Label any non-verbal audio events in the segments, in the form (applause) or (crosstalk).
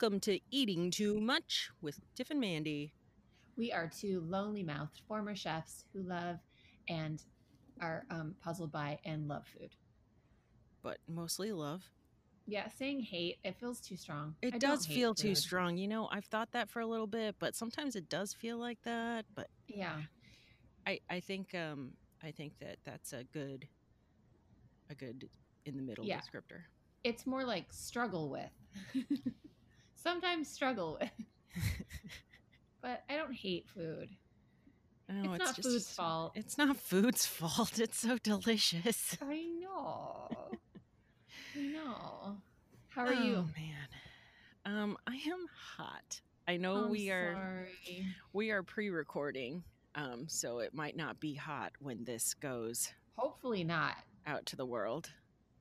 Welcome to Eating Too Much with Tiff and Mandy. We are two lonely mouthed former chefs who love and are um, puzzled by and love food. But mostly love. Yeah, saying hate, it feels too strong. It I does feel too strong. You know, I've thought that for a little bit, but sometimes it does feel like that. But Yeah, I, I think um I think that that's a good a good in the middle Yeah. descriptor. it's more like struggle with. (laughs) Sometimes struggle with. (laughs) but I don't hate food. No, it's, not just- food's fault. It's not food's fault. It's so delicious. (laughs) I know. I know. How are you? oh, you? man? Um, I am hot. I know I'm we are sorry. we are pre-recording, um, so it might not be hot when this goes Hopefully not. out to the world.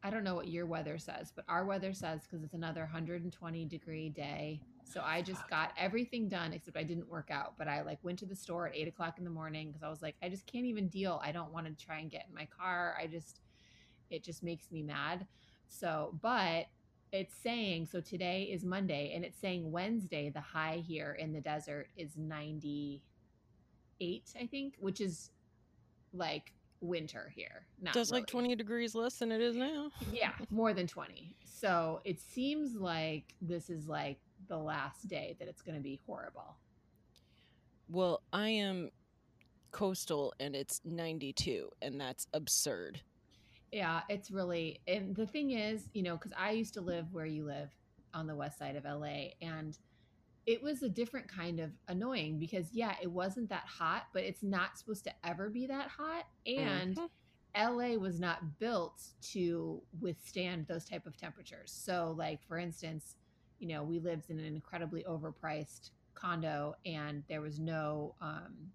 I don't know what your weather says, but our weather says because it's another 120 degree day. So I just got everything done except I didn't work out. But I like went to the store at eight o'clock in the morning because I was like, I just can't even deal. I don't want to try and get in my car. I just, it just makes me mad. So, but it's saying so today is Monday and it's saying Wednesday the high here in the desert is 98, I think, which is like winter here. Not Just like 20 degrees less than it is now. (laughs) yeah more than 20 so it seems like this is like the last day that it's going to be horrible Well, I am coastal and it's 92 and that's absurd. yeah it's really and the thing is you know because i used to live where you live on the west side of la and it was a different kind of annoying because yeah it wasn't that hot but it's not supposed to ever be that hot and Mhm. LA was not built to withstand those type of temperatures. So like for instance, you know, we lived in an incredibly overpriced condo and there was no um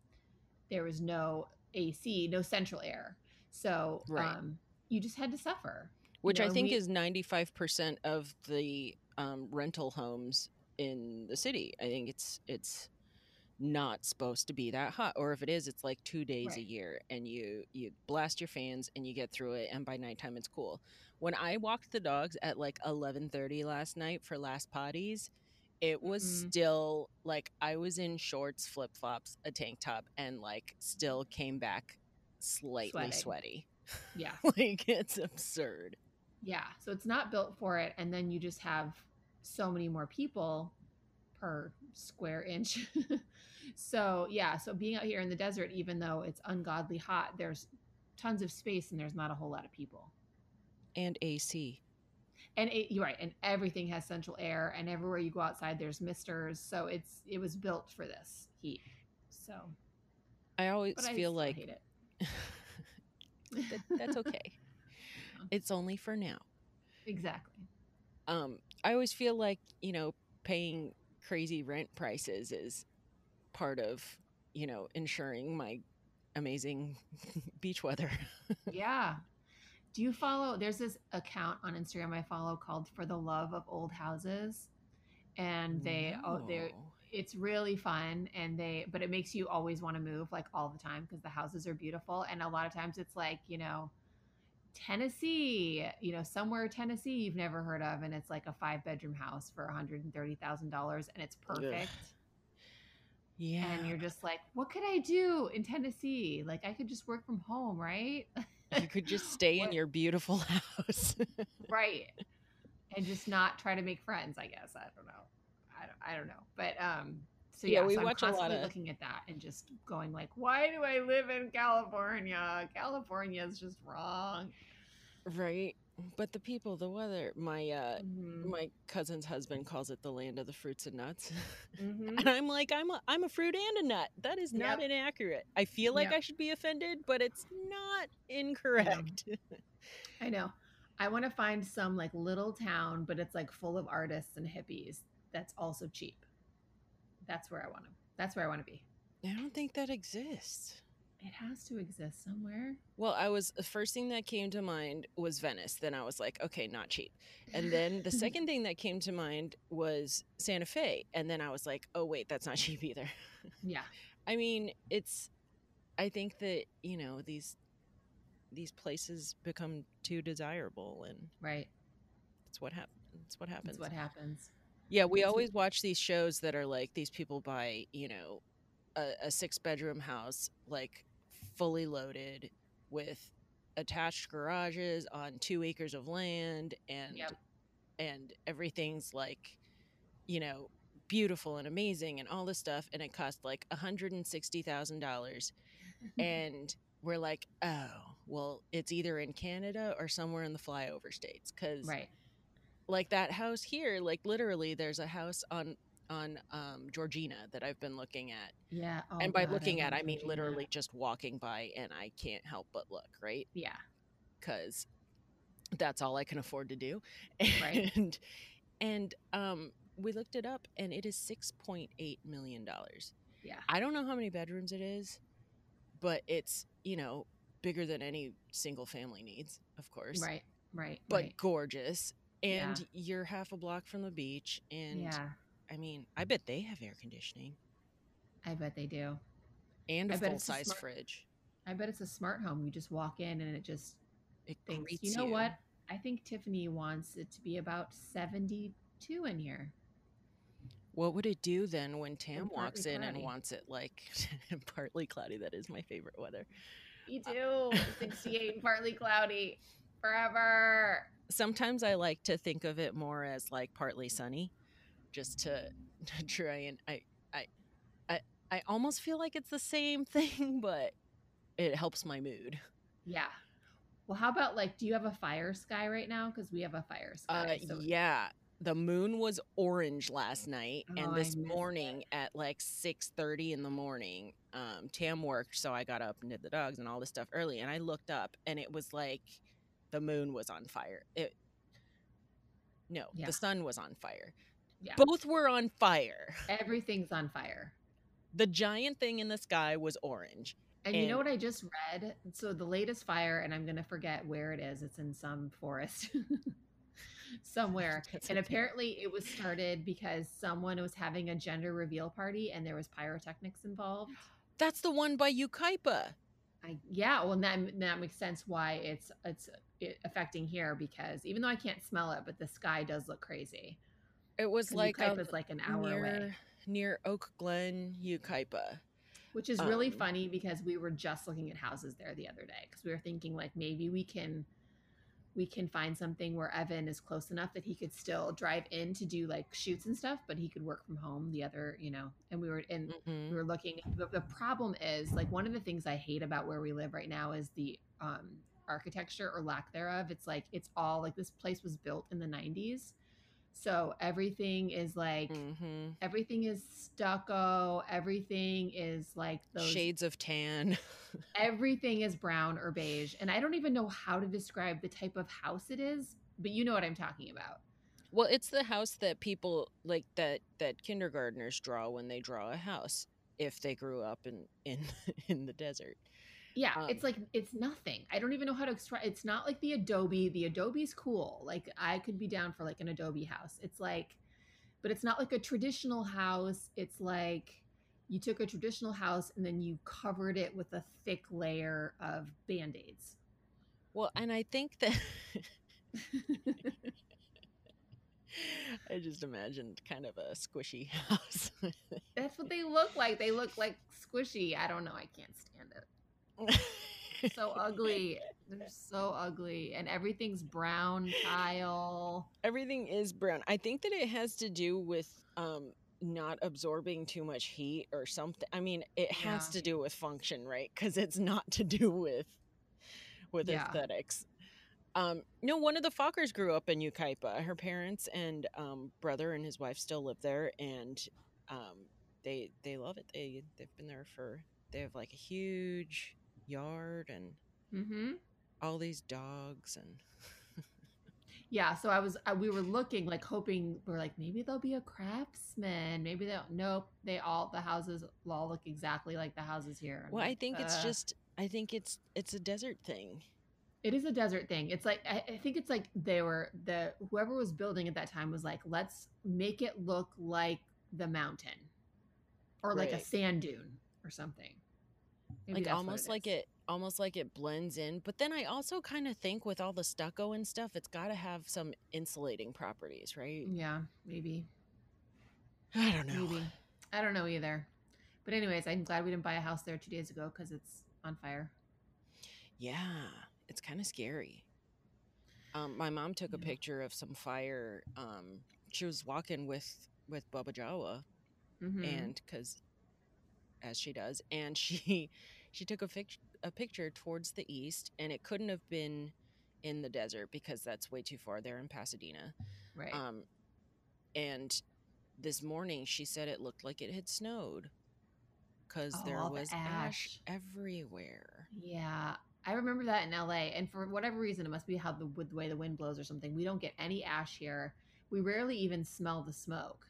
there was no AC, no central air. So Right. um you just had to suffer. which I know, think we- is 95% of the um, rental homes in the city. I think it's it's not supposed to be that hot or if it is it's like 2 days a year and you you blast your fans and you get through it and by nighttime it's cool. When I walked the dogs at like 11:30 last night for last potties, it was Mhm. still like I was in shorts, flip-flops, a tank top and like still came back slightly Sweating. sweaty. Yeah. (laughs) like it's absurd. Yeah. So it's not built for it. And then you just have so many more people per square inch. (laughs) so, yeah. So being out here in the desert, even though it's ungodly hot, there's tons of space and there's not a whole lot of people. and AC. And it, you're right. And everything has central air. And everywhere you go outside, there's misters. So it's, it was built for this heat. So, I always I feel like hate it. (laughs) that, that's okay. (laughs) it's only for now. Exactly. Um, I always feel like you know paying crazy rent prices is part of you know ensuring my amazing (laughs) beach weather. (laughs) Yeah. Do you follow? There's this account on Instagram I follow called For the Love of Old Houses, and they oh they No. it's really fun and they but it makes you always want to move like all the time because the houses are beautiful and a lot of times it's like you know Tennessee, you know somewhere Tennessee you've never heard of, and it's like a five bedroom house for one hundred and thirty thousand dollars, and it's perfect. yeah. And you're just like, what could I do in Tennessee? Like I could just work from home, right? you could just (laughs) stay in your beautiful (laughs) house. right and just not try to make friends i guess i don't know i don't, I don't know but um so Yeah, yeah, we so watch a I'm lot constantly of- looking at that and just going like why do i live in california california is just wrong right. But the people, the weather. My uh, Mhm, my cousin's husband calls it the land of the fruits and nuts. mhm. (laughs) And I'm like, I'm a, I'm a fruit and a nut. That is not Yep. inaccurate. I feel like Yep. I should be offended, but it's not incorrect. (laughs) i know i want to find some like little town but it's like full of artists and hippies that's also cheap that's where i want to that's where i want to be I don't think that exists. it has to exist somewhere Well, I was the first thing that came to mind was Venice. Then I was like, okay, not cheap. And then the (laughs) second thing that came to mind was Santa Fe. And then I was like, oh wait, that's not (laughs) cheap either. yeah (laughs) I mean, it's I think that, you know, these these places become too desirable and right It's what happens. That's what happens. that's what happens Yeah, we always watch these shows that are like these people buy, you know, a, a six bedroom house, like fully loaded with attached garages on two acres of land and Yep. and everything's like, you know, beautiful and amazing and all this stuff and it cost like $160,000 (laughs) and we're like, "Oh, well, it's either in Canada or somewhere in the flyover states cuz right. Like that house here like literally there's a house on on um georgina that i've been looking at Yeah. Oh, and by God, looking love at i mean Georgina. literally just walking by and i can't help but look right Yeah. because that's all i can afford to do (laughs) Right. and and um we looked it up and it is 6.8 million dollars Yeah. i don't know how many bedrooms it is but it's you know bigger than any single family needs of course Right. Right. but right. gorgeous Yeah. and you're half a block from the beach and yeah. i mean i bet they have air conditioning I bet they do. and a full size smart- fridge I bet it's a smart home. You just walk in and it just it thinks. You know what? I think Tiffany wants it to be about seventy-two in here. what would it do then when tam walks in and wants it like (laughs) partly cloudy that is my favorite weather You do. Sixty-eight and partly cloudy forever. Sometimes i like to think of it more as like partly sunny just to, (laughs) to try and I, I i i almost feel like it's the same (laughs) thing but it helps my mood Yeah. Well, how about like, do you have a fire sky right now? Because we have a fire Uh, sky. so yeah. The moon was orange last night, Oh, and this morning at like six thirty in the morning, um, Tam worked, so I got up and did the dogs and all this stuff early, and I looked up, and it was like the moon was on fire. It, no, Yeah. the sun was on fire. yeah, Both were on fire. everything's on fire. The giant thing in the sky was orange. And, you know what I just read? So the latest fire, and I'm gonna forget where it is. It's in some forest (laughs) somewhere. (laughs) And apparently it was started because someone was having a gender reveal party and there was pyrotechnics involved. (gasps) That's the one by Yucaipa. I yeah, well that that makes sense why it's it's it affecting here because even though I can't smell it, but the sky does look crazy. It was like Yucaipa um, is like an hour near away, near Oak Glen, Yucaipa. which is really um, funny because we were just looking at houses there the other day because we were thinking like maybe we can we can find something where Evan is close enough that he could still drive in to do like shoots and stuff, but he could work from home. The other, you know, and we were and Mhm. we were looking. The, the problem is like one of the things I hate about where we live right now is the um, architecture or lack thereof. It's like it's all like this place was built in the '90s, so everything is like Mhm. everything is stucco. Everything is like those Shades of tan. (laughs) everything is brown or beige and i don't even know how to describe the type of house it is but you know what i'm talking about well, it's the house that people like that that kindergartners draw when they draw a house if they grew up in in (laughs) in the desert. Yeah Um, it's like it's nothing. I don't even know how to describe it's not like the adobe the adobe's cool. Like i could be down for like an adobe house. It's like but it's not like a traditional house. It's like you took a traditional house and then you covered it with a thick layer of band-aids. Well, and I think that (laughs) (laughs) I just imagined kind of a squishy (laughs) house. that's what they look like. They look like squishy. I don't know. I can't stand it so ugly. They're so ugly, and everything's brown tile. Everything is brown. I think that it has to do with um not absorbing too much heat or something. I mean, it has Yeah. to do with function, right? Cuz it's not to do with with Yeah. aesthetics. Um no, one of the Fockers grew up in Yucaipa. Her parents and um brother and his wife still live there and um they they love it. They they've been there for they have like a huge yard and Mm-hmm. all these dogs and (laughs) Yeah. So I was, I, we were looking, like hoping, we're like, maybe there'll be a craftsman. Maybe they'll. Nope. They all the houses all look exactly like the houses here. I'm well, I like, think it's "Uh." just I think it's it's a desert thing. It is a desert thing. It's like I, I think it's like they were the whoever was building at that time was like, let's make it look like the mountain, or like a sand dune or something. Maybe like almost like it almost like it blends in but then i also kind of think with all the stucco and stuff it's got to have some insulating properties right Yeah, maybe. I don't know. Maybe. I don't know either. But anyways, I'm glad we didn't buy a house there two days ago because it's on fire. Yeah, it's kind of scary. Um, my mom took a picture of some fire. Um, she was walking with with Baba Jawa, Mhm. and because as she does, and she (laughs) she took a fic- a picture towards the east, and it couldn't have been in the desert because that's way too far. They're in Pasadena. right. Um, and this morning she said it looked like it had snowed because Oh, there all the was ash ash. everywhere. yeah. I remember that in LA. And for whatever reason, it must be how the, the way the wind blows or something. We don't get any ash here. We rarely even smell the smoke.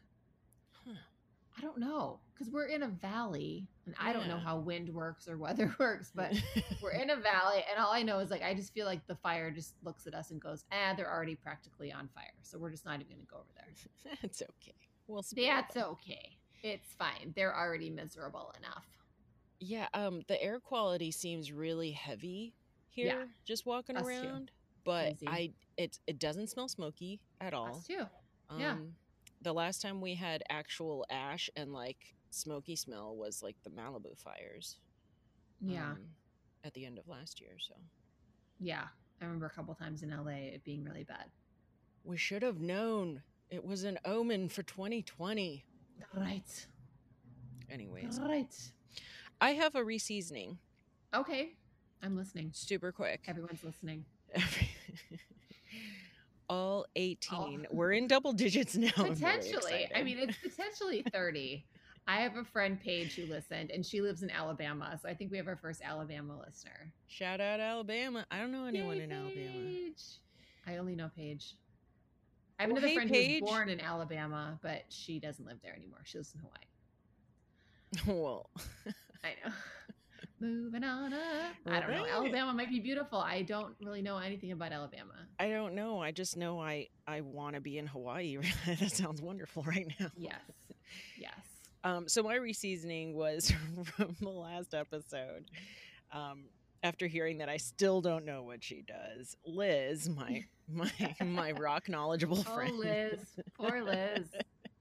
I don't know because we're in a valley and I don't know how wind works or weather (laughs) works, but we're in a valley and all I know is like I just feel like the fire just looks at us and goes, ah, they're already practically on fire. So we're just not even gonna go over there. (laughs) That's okay. We'll That's them. okay. It's fine. They're already miserable enough. Yeah, um, the air quality seems really heavy here, Yeah. just walking Us too. around. But Easy. I, it, it doesn't smell smoky at all. Us too. Um, yeah. The last time we had actual ash and like smoky smell was like the Malibu fires. Yeah. um, at the end of last year. So yeah. I remember a couple times in LA it being really bad. we should have known it was an omen for 2020. Right. Anyways, Right. I have a reseasoning Okay. I'm listening. super quick. Everyone's listening. (laughs) All 18. We're in double digits now. (laughs) Potentially. I mean, it's potentially 30. I have a friend, Paige, who listened, and she lives in Alabama. So I think we have our first Alabama listener. shout out Alabama. I don't know anyone Yay, in Alabama. Paige. I only know Paige. I have Well, another hey, friend Paige. who was born in Alabama, but she doesn't live there anymore. She lives in Hawaii. (laughs) well, I know. Moving on up. I don't know. Alabama might be beautiful. I don't really know anything about Alabama. I don't know. I just know I I want to be in Hawaii. (laughs) that sounds wonderful right now. Yes. Yes. Um, so my reseasoning was (laughs) from the last episode. Um, after hearing that, I still don't know what she does. Liz, my (laughs) my my rock knowledgeable friend. Oh, friend, Liz. Poor Liz.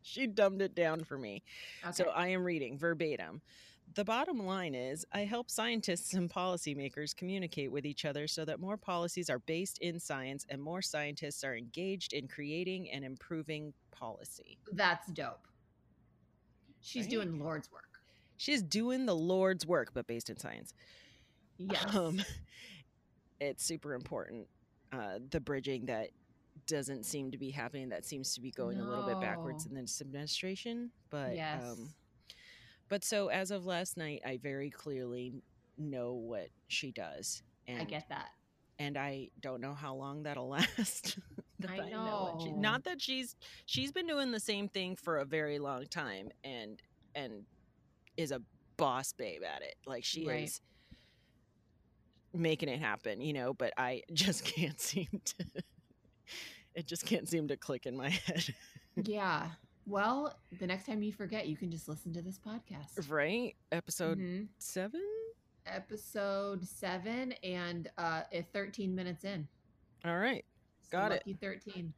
she dumbed it down for me. Okay. So I am reading verbatim. The bottom line is I help scientists and policymakers communicate with each other so that more policies are based in science and more scientists are engaged in creating and improving policy. That's dope. She's Right? doing Lord's work. She's doing the Lord's work, but based in science. Yes. Um, (laughs) it's super important. Uh, the bridging that doesn't seem to be happening, that seems to be going a little bit backwards in this administration. But yes. um, but so as of last night, I very clearly know what she does, and I get that. and I don't know how long that'll (laughs) last. (laughs) I what she- know. not that she's she's been doing the same thing for a very long time, and and is a boss babe at it. Like she Right. is making it happen, you know. But I (laughs) just can't seem to. It just can't seem to click in my head, Yeah. Well, the next time you forget, you can just listen to this podcast. right? Episode Mhm. seven. Episode seven and uh, it's 13 minutes in. All right. So Got it. lucky 13.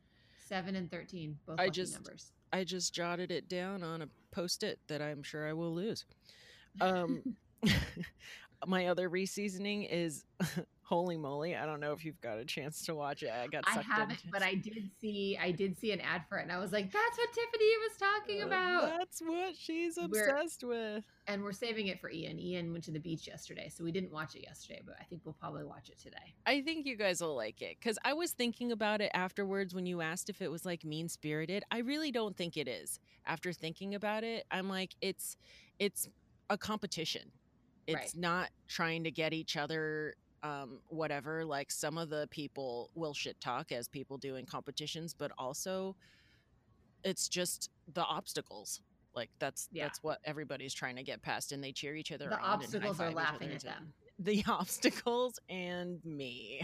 Seven and 13, both I lucky just- numbers. I just jotted it down on a post it that I'm sure I will lose. Um, (laughs) (laughs) my other reseasoning is (laughs) Holey Moley. I don't know if you've got a chance to watch it. I got I sucked haven't, into but I did see I did see an ad for it, and I was like, "That's what Tiffany was talking Uh, about." That's what she's We're- obsessed with. And we're saving it for Ian. Ian went to the beach yesterday, so we didn't watch it yesterday, but I think we'll probably watch it today. I think you guys will like it because I was thinking about it afterwards when you asked if it was like mean spirited. I really don't think it is. After thinking about it, I'm like, it's it's a competition. It's Right. not trying to get each other um whatever like some of the people will shit talk as people do in competitions but also it's just the obstacles like that's Yeah. that's what everybody's trying to get past and they cheer each other The on and obstacles are laughing at them. the (laughs) obstacles and me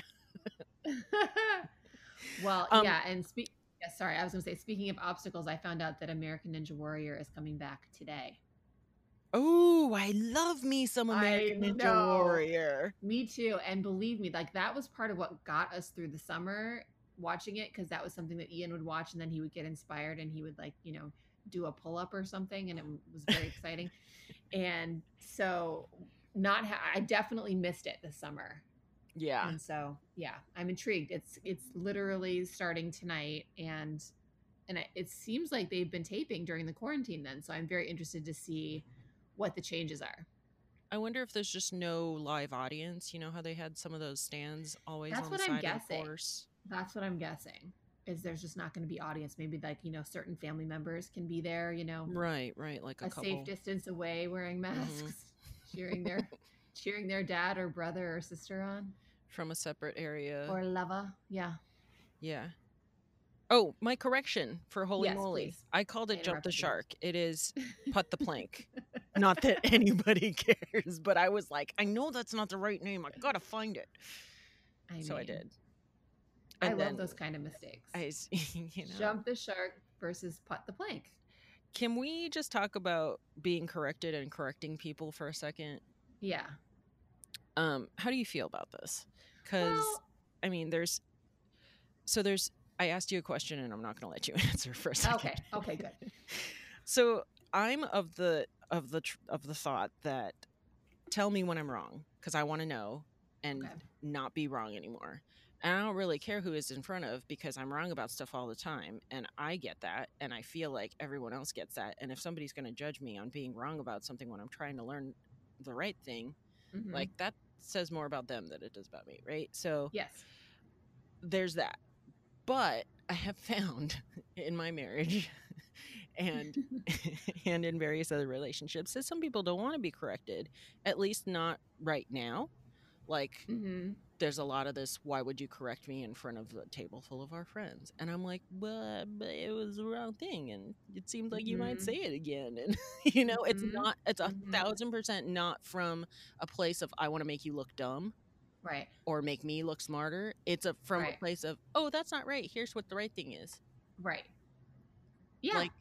(laughs) well, Um, yeah, and speak. Yeah, sorry, I was going to say. Speaking of obstacles, I found out that American Ninja Warrior is coming back today. Oh, I love me some American Ninja. Warrior. Me too. And believe me, like that was part of what got us through the summer watching it because that was something that Ian would watch and then he would get inspired and he would like, you know, do a pull up or something, and it was very exciting. (laughs) And so, not ha- I definitely missed it this summer. Yeah. And so, yeah, I'm intrigued. It's it's literally starting tonight, and and it seems like they've been taping during the quarantine. Then, so I'm very interested to see what the changes are. I wonder if there's just no live audience. You know how they had some of those stands always That's on what the I'm side of the guessing. That's what I'm guessing. Is there's just not going to be audience? Maybe like you know certain family members can be there. You know, Right, right. Like a, a safe distance away, wearing mm-hmm. masks, (laughs) cheering their (laughs) cheering their dad or brother or sister on from a separate area. or lover. Yeah. yeah. Oh, my correction for Holey Yes, Moley. please. I called I it Jump the. Shark. It is put the Plank. (laughs) not that (laughs) anybody cares, but I was like, I know that's not the right name. I gotta find it. I so I mean, did. I love those kind of mistakes. I, (laughs) you know, Jump the shark versus putt the plank. can we just talk about being corrected and correcting people for a second? Yeah. Um, how do you feel about this? Because Well- I mean, there's so there's. I asked you a question, and I'm not going to let you (laughs) answer for a second. Okay. Okay. Good. So I'm of the of the tr- of the thought that tell me when I'm wrong because I want to know and Okay. not be wrong anymore. And I don't really care who is in front of because I'm wrong about stuff all the time, and I get that, and I feel like everyone else gets that. And if somebody's going to judge me on being wrong about something when I'm trying to learn the right thing, Mhm. like that says more about them than it does about me, right? So yes. there's that. But I have (laughs) found in my marriage and (laughs) (laughs) and in various other relationships that some people don't want to be corrected, at least not right now. Like hmm there's a lot of this why would you correct me in front of a table full of our friends and i'm like well but it was the wrong thing and it seemed like you might Mhm. say it again and (laughs) you know it's Mhm. not it's a Mhm. thousand percent not from a place of i want to make you look dumb Right. or make me look smarter it's a from a place of oh that's not right here's what the right thing is Right. Yeah. like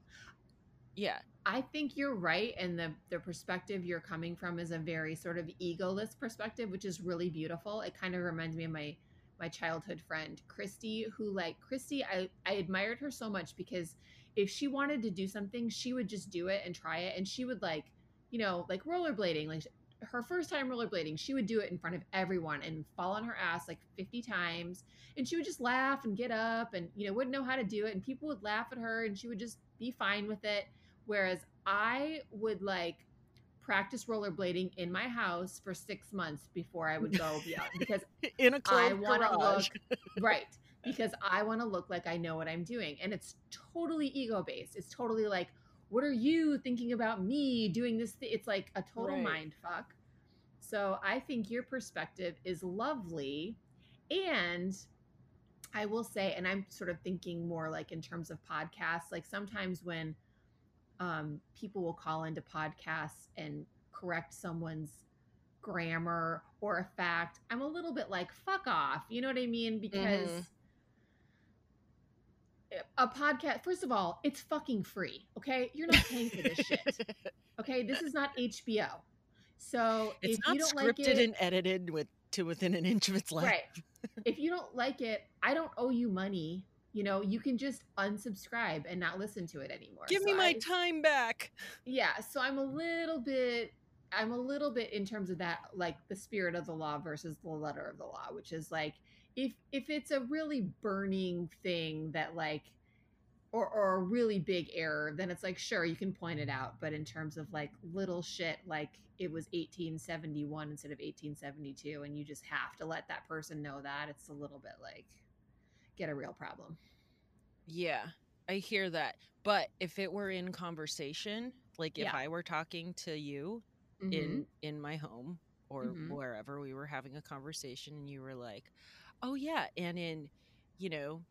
yeah I think you're right, and the the perspective you're coming from is a very sort of egoless perspective, which is really beautiful. It kind of reminds me of my my childhood friend Christy, who like Christy, I I admired her so much because if she wanted to do something, she would just do it and try it, and she would like, you know, like rollerblading, like her first time rollerblading, she would do it in front of everyone and fall on her ass like 50 times. And she would just laugh and get up and, you know, wouldn't know how to do it. And people would laugh at her and she would just be fine with it. Whereas I would like practice rollerblading in my house for six months before I would go beyond because (laughs) in a I want to look (laughs) right because I want to look like I know what I'm doing, and it's totally ego based. It's totally like, what are you thinking about me doing this? Th-? It's like a total Right. mind fuck. So I think your perspective is lovely, and I will say, and I'm sort of thinking more like in terms of podcasts. Like sometimes when um, people will call into podcasts and correct someone's grammar or a fact, I'm a little bit like, fuck off. You know what I mean? Because Mhm. a podcast, first of all, it's fucking free. Okay. You're not paying for this shit. (laughs) Okay. This is not HBO. So it's if not you don't scripted like it, and edited with to within an inch of its life right. if you don't like it, I don't owe you money. You know, you can just unsubscribe and not listen to it anymore. give So me my I- time back (laughs) yeah so i'm a little bit i'm a little bit in terms of that like the spirit of the law versus the letter of the law which is like if if it's a really burning thing that like or or a really big error then it's like sure you can point it out but in terms of like little shit like it was 1871 instead of 1872 and you just have to let that person know that it's a little bit like get a real problem Yeah, I hear that. But if it were in conversation, like if Yeah. I were talking to you Mhm. in in my home or Mhm. wherever we were having a conversation and you were like, "Oh yeah," and in, you know,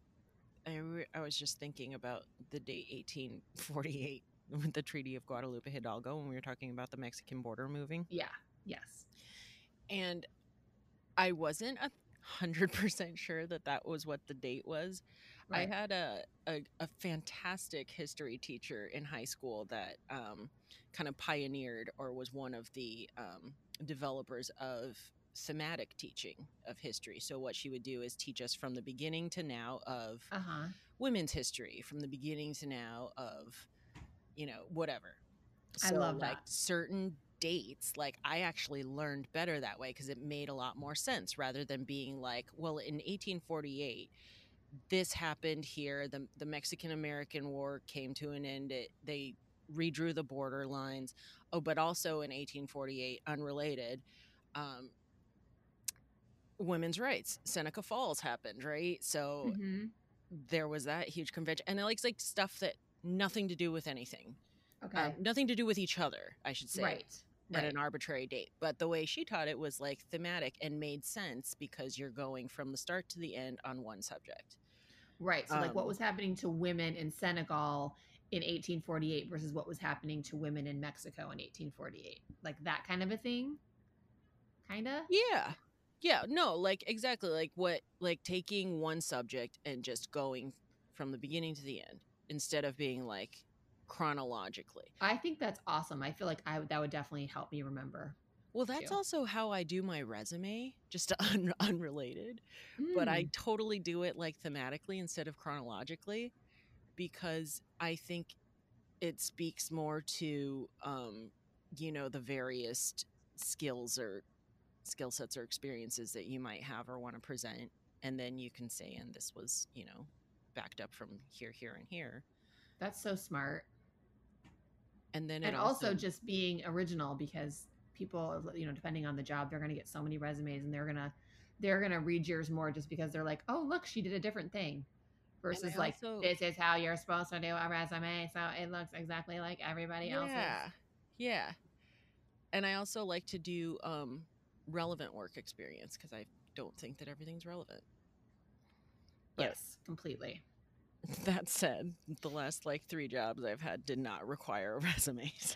I re- I was just thinking about the date 1848 (laughs) with the Treaty of Guadalupe Hidalgo when we were talking about the Mexican border moving. yeah yes and I wasn't a hundred percent sure that that was what the date was. Right. I had a, a a fantastic history teacher in high school that um, kind of pioneered or was one of the um, developers of thematic teaching of history. So what she would do is teach us from the beginning to now of uh-huh women's history, from the beginning to now of you know, whatever. I So love like that. certain dates, like I actually learned better that way because it made a lot more sense rather than being like, well, in 1848 this happened here. The the Mexican American War came to an end. It, they redrew the border lines. Oh, but also in 1848, unrelated, um, women's rights. Seneca Falls happened, right? So Mhm. there was that huge convention, and it likes like stuff that nothing to do with anything, Okay. um, nothing to do with each other, I should say. right. At an arbitrary date. But the way she taught it was like thematic and made sense because you're going from the start to the end on one subject. Right. So, like, what Um, was happening to women in Senegal in 1848 versus what was happening to women in Mexico in 1848? Like that kind of a thing? Kind of? Yeah. Yeah, no, like exactly like what like taking one subject and just going from the beginning to the end instead of being like chronologically. I think that's awesome. I feel like I would that would definitely help me remember. Well, that's too. also how I do my resume, just (laughs) un- unrelated, but I Mm, totally do it like thematically instead of chronologically because I think it speaks more to um you know the various skills or skill sets or experiences that you might have or want to present and then you can say and this was you know backed up from here here and here that's so smart. And then it and also, just being original because people you know depending on the job they're going to get so many resumes and they're going to they're going to read yours more just because they're like oh look she did a different thing versus like also- this is how you're supposed to do a resume so it looks exactly like everybody else's. Yeah yeah. And i also like to do um relevant work experience because i don't think that everything's relevant. But- yes completely (laughs) that said the last like three jobs i've had did not require a (laughs) resume so.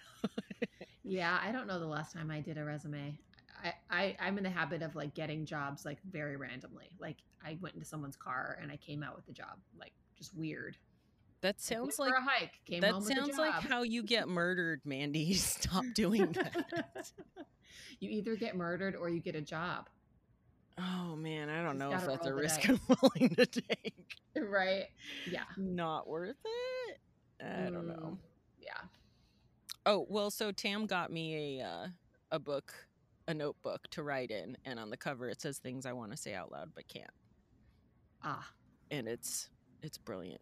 Yeah i don't know the last time i did a resume. I, I i'm in the habit of like getting jobs like very randomly. Like i went into someone's car and i came out with the job like just weird. That sounds for like a hike came that home with a sounds like how you get murdered mandy. (laughs) Stop doing that. You either get murdered or you get a job oh man i don't Just know if that's a risk i'm (laughs) willing to take. Right? Yeah. Not worth it? I don't know. Mm, yeah. Oh well, so Tam got me a uh, a book, a notebook to write in, and on the cover it says things I want to say out loud but can't, ah. And it's it's brilliant.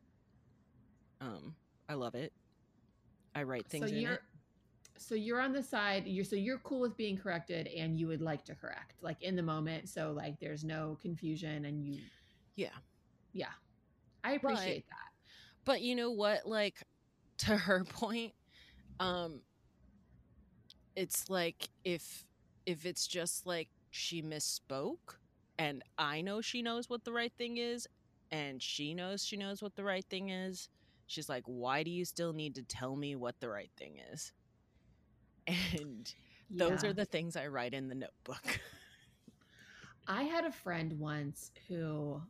Um, I love it. I write so things in it. So you're on the side you're so you're cool with being corrected and you would like to correct like in the moment so like there's no confusion and you Yeah, yeah i appreciate that but you know what? Like to her (laughs) point, um, it's like if if it's just like she misspoke, and I know she knows what the right thing is, and she knows she knows what the right thing is. She's like, why do you still need to tell me what the right thing is? And those Yeah. are the things I write in the notebook. I had a friend once who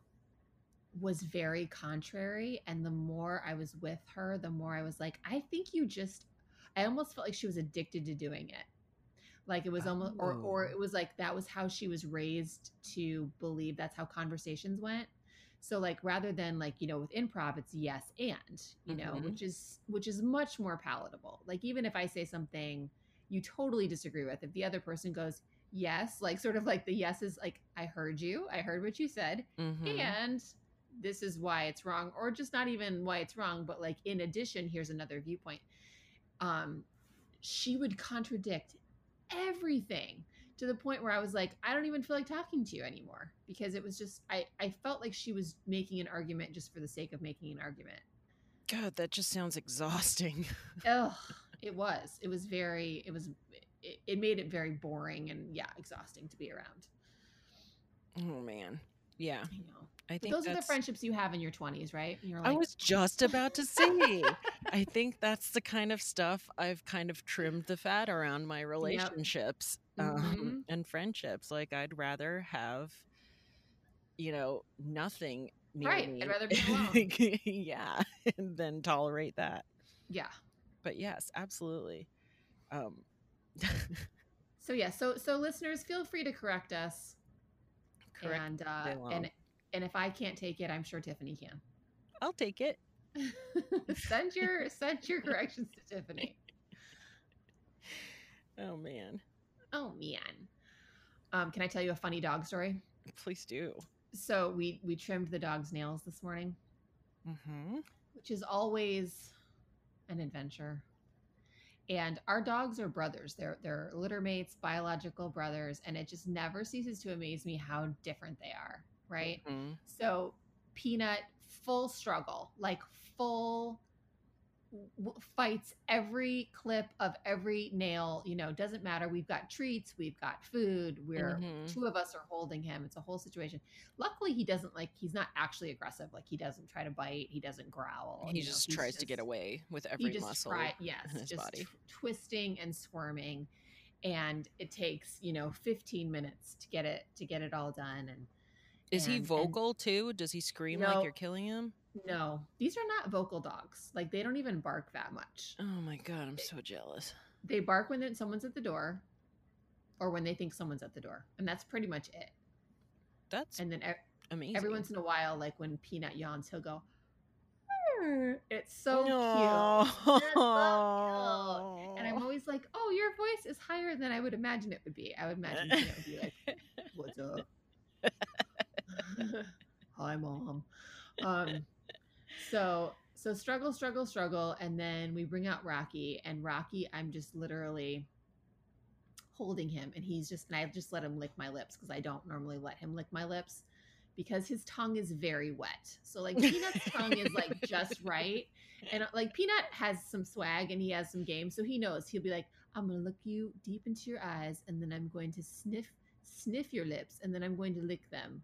was very contrary. And the more I was with her, the more I was like, I think you just, I almost felt like she was addicted to doing it. Like it was almost, or, or Oh. it was like that was how she was raised to believe that's how conversations went. So like rather than like, you know, with improv, it's yes and, you know, Mhm. which is, which is much more palatable. Like even if I say something you totally disagree with, if the other person goes, yes like sort of like the yes is like i heard you. I heard what you said Mhm. and this is why it's wrong or just not even why it's wrong but like in addition here's another viewpoint. Um she would contradict everything to the point where i was like i don't even feel like talking to you anymore because it was just i i felt like she was making an argument just for the sake of making an argument. God, that just sounds exhausting. (laughs) Ugh, it was it was very it was it, it made it very boring and yeah exhausting to be around Oh man, yeah. i know I But think those are the friendships you have in your 20s, right? You're I was just about to say. I think that's the kind of stuff I've kind of trimmed the fat around my relationships um, Mhm. and friendships. Like I'd rather have, you know, nothing Right, me. I'd rather be alone. (laughs) yeah, (laughs) than tolerate that. yeah. But yes, absolutely. Um, So yeah, so so listeners, feel free to correct us. correct. and uh and and if I can't take it, I'm sure Tiffany can. I'll take it. (laughs) send your send your corrections to Tiffany. Oh man. Oh man. Um, can I tell you a funny dog story? Please do. So we we trimmed the dog's nails this morning, Mm-hmm. which is always an adventure. And our dogs are brothers. They're they're litter mates, biological brothers, and it just never ceases to amaze me how different they are, right? Mm-hmm. So Peanut full struggle, like full w- fights every clip of every nail, you know, doesn't matter. We've got treats, we've got food, we're Mhm. two of us are holding him. It's a whole situation. Luckily he doesn't like he's not actually aggressive. Like he doesn't try to bite, he doesn't growl. He you know, just tries to get away with he every just muscle. try- yes, in his just body. tw- twisting and squirming, and it takes you know 15 minutes to get it to get it all done. And Is he and- and- vocal too? Does he scream No. like you're killing him? No, these are not vocal dogs. Like they don't even bark that much. Oh my god, I'm so jealous. They bark when someone's at the door, or when they think someone's at the door, and that's pretty much it. That's And then e- amazing. every once in a while, like when Peanut yawns, he'll go. "Arr." It's so cute. Aw. so And I'm always like, oh, your voice is higher than I would imagine it would be. I would imagine Peanut would be like, what's up? (laughs) (laughs) Hi, mom. Um, so so struggle, struggle, struggle, and then we bring out Rocky, and Rocky, I'm just literally holding him, and he's just, and I just let him lick my lips because I don't normally let him lick my lips because his tongue is very wet. So like Peanut's tongue is like just (laughs) right, and like Peanut has some swag and he has some game, so he knows he'll be like, I'm gonna look you deep into your eyes, and then I'm going to sniff sniff your lips, and then I'm going to lick them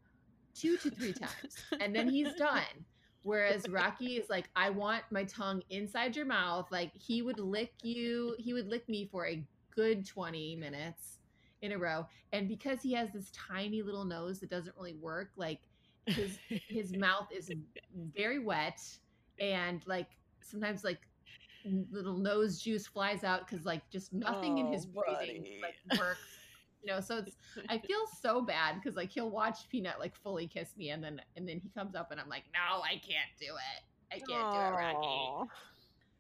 two to three times, and then he's (laughs) done. Whereas Rocky is like, I want my tongue inside your mouth. Like he would lick you, he would lick me for a good 20 minutes in a row. And because he has this tiny little nose that doesn't really work, like his his (laughs) mouth is very wet and like sometimes like little nose juice flies out because like just nothing in Oh, his breathing buddy. like works you know so it's i feel so bad because like he'll watch peanut like fully kiss me and then and then he comes up and i'm like no i can't do it. I can't do it rocky.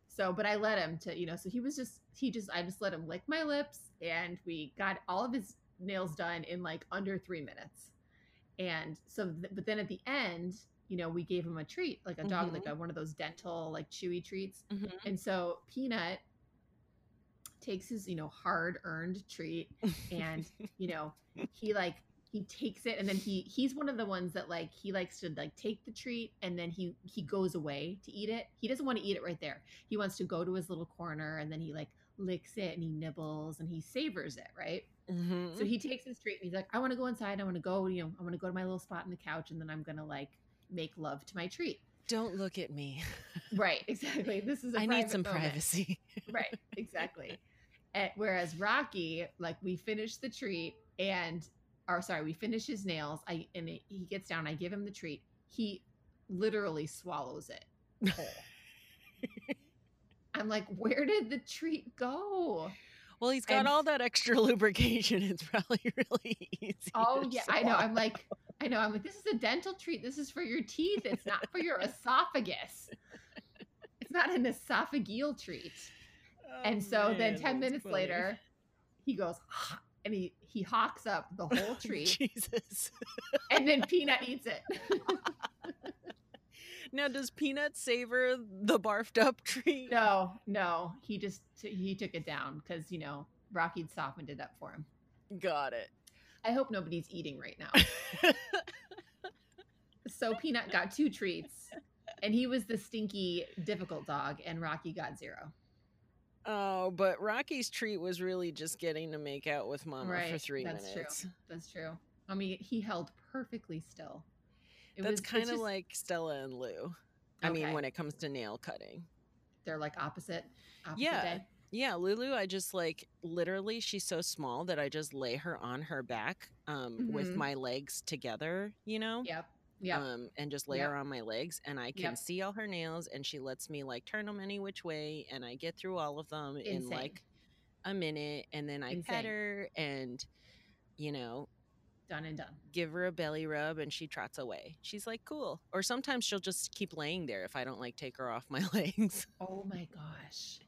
So but i let him to you know so he was just he just i just let him lick my lips and we got all of his nails done in like under three minutes. And so th- but then at the end you know we gave him a treat like a dog like a, one of those dental like chewy treats. Mhm. and so peanut takes his you know hard earned treat (laughs) and you know he like he takes it and then he he's one of the ones that like he likes to like take the treat and then he he goes away to eat it. He doesn't want to eat it right there. He wants to go to his little corner and then he like licks it and he nibbles and he savors it right? Mhm. so he takes his treat and he's like i want to go inside. I want to go you know i want to go to my little spot on the couch and then i'm gonna like make love to my treat. Don't look at me. right exactly. This is a I need some moment. privacy. right (laughs) exactly and, whereas rocky like we finish the treat and or sorry we finish his nails i and it, he gets down i give him the treat he literally swallows it. (laughs) I'm like where did the treat go? Well, he's got And- all that extra (laughs) lubrication. It's probably (laughs) really easy. oh yeah i know. I'm like i know. I'm like this is a dental treat. This is for your teeth. It's not for your esophagus. It's not an esophageal treat and Oh, so then 10 minutes funny. later he goes and he he hawks up the whole (laughs) tree Jesus. and then (laughs) peanut eats it (laughs) Now, does Peanut savor the barfed up tree? no no he just he took it down because you know rocky softened it up for him Got it. i hope nobody's eating right now so peanut got two treats and he was the stinky difficult dog and rocky got zero oh, but Rocky's treat was really just getting to make out with Mama for Right, three that's true. minutes. that's true i mean he held perfectly still It That's kind of just- like Stella and Lou. I mean, when it comes to nail cutting. they're like opposite opposite Yeah. day Yeah, Lulu, I just like literally she's so small that I just lay her on her back um with Mhm. my legs together, you know? yep yep Um and just lay Yep. her on my legs and I can Yep. see all her nails and she lets me like turn them any which way and I get through all of them in like a minute and then I Insane. pet her and you know Done and done. give her a belly rub and she trots away. She's like, cool. Or sometimes she'll just keep laying there if I don't like take her off my (laughs) legs. Oh my gosh.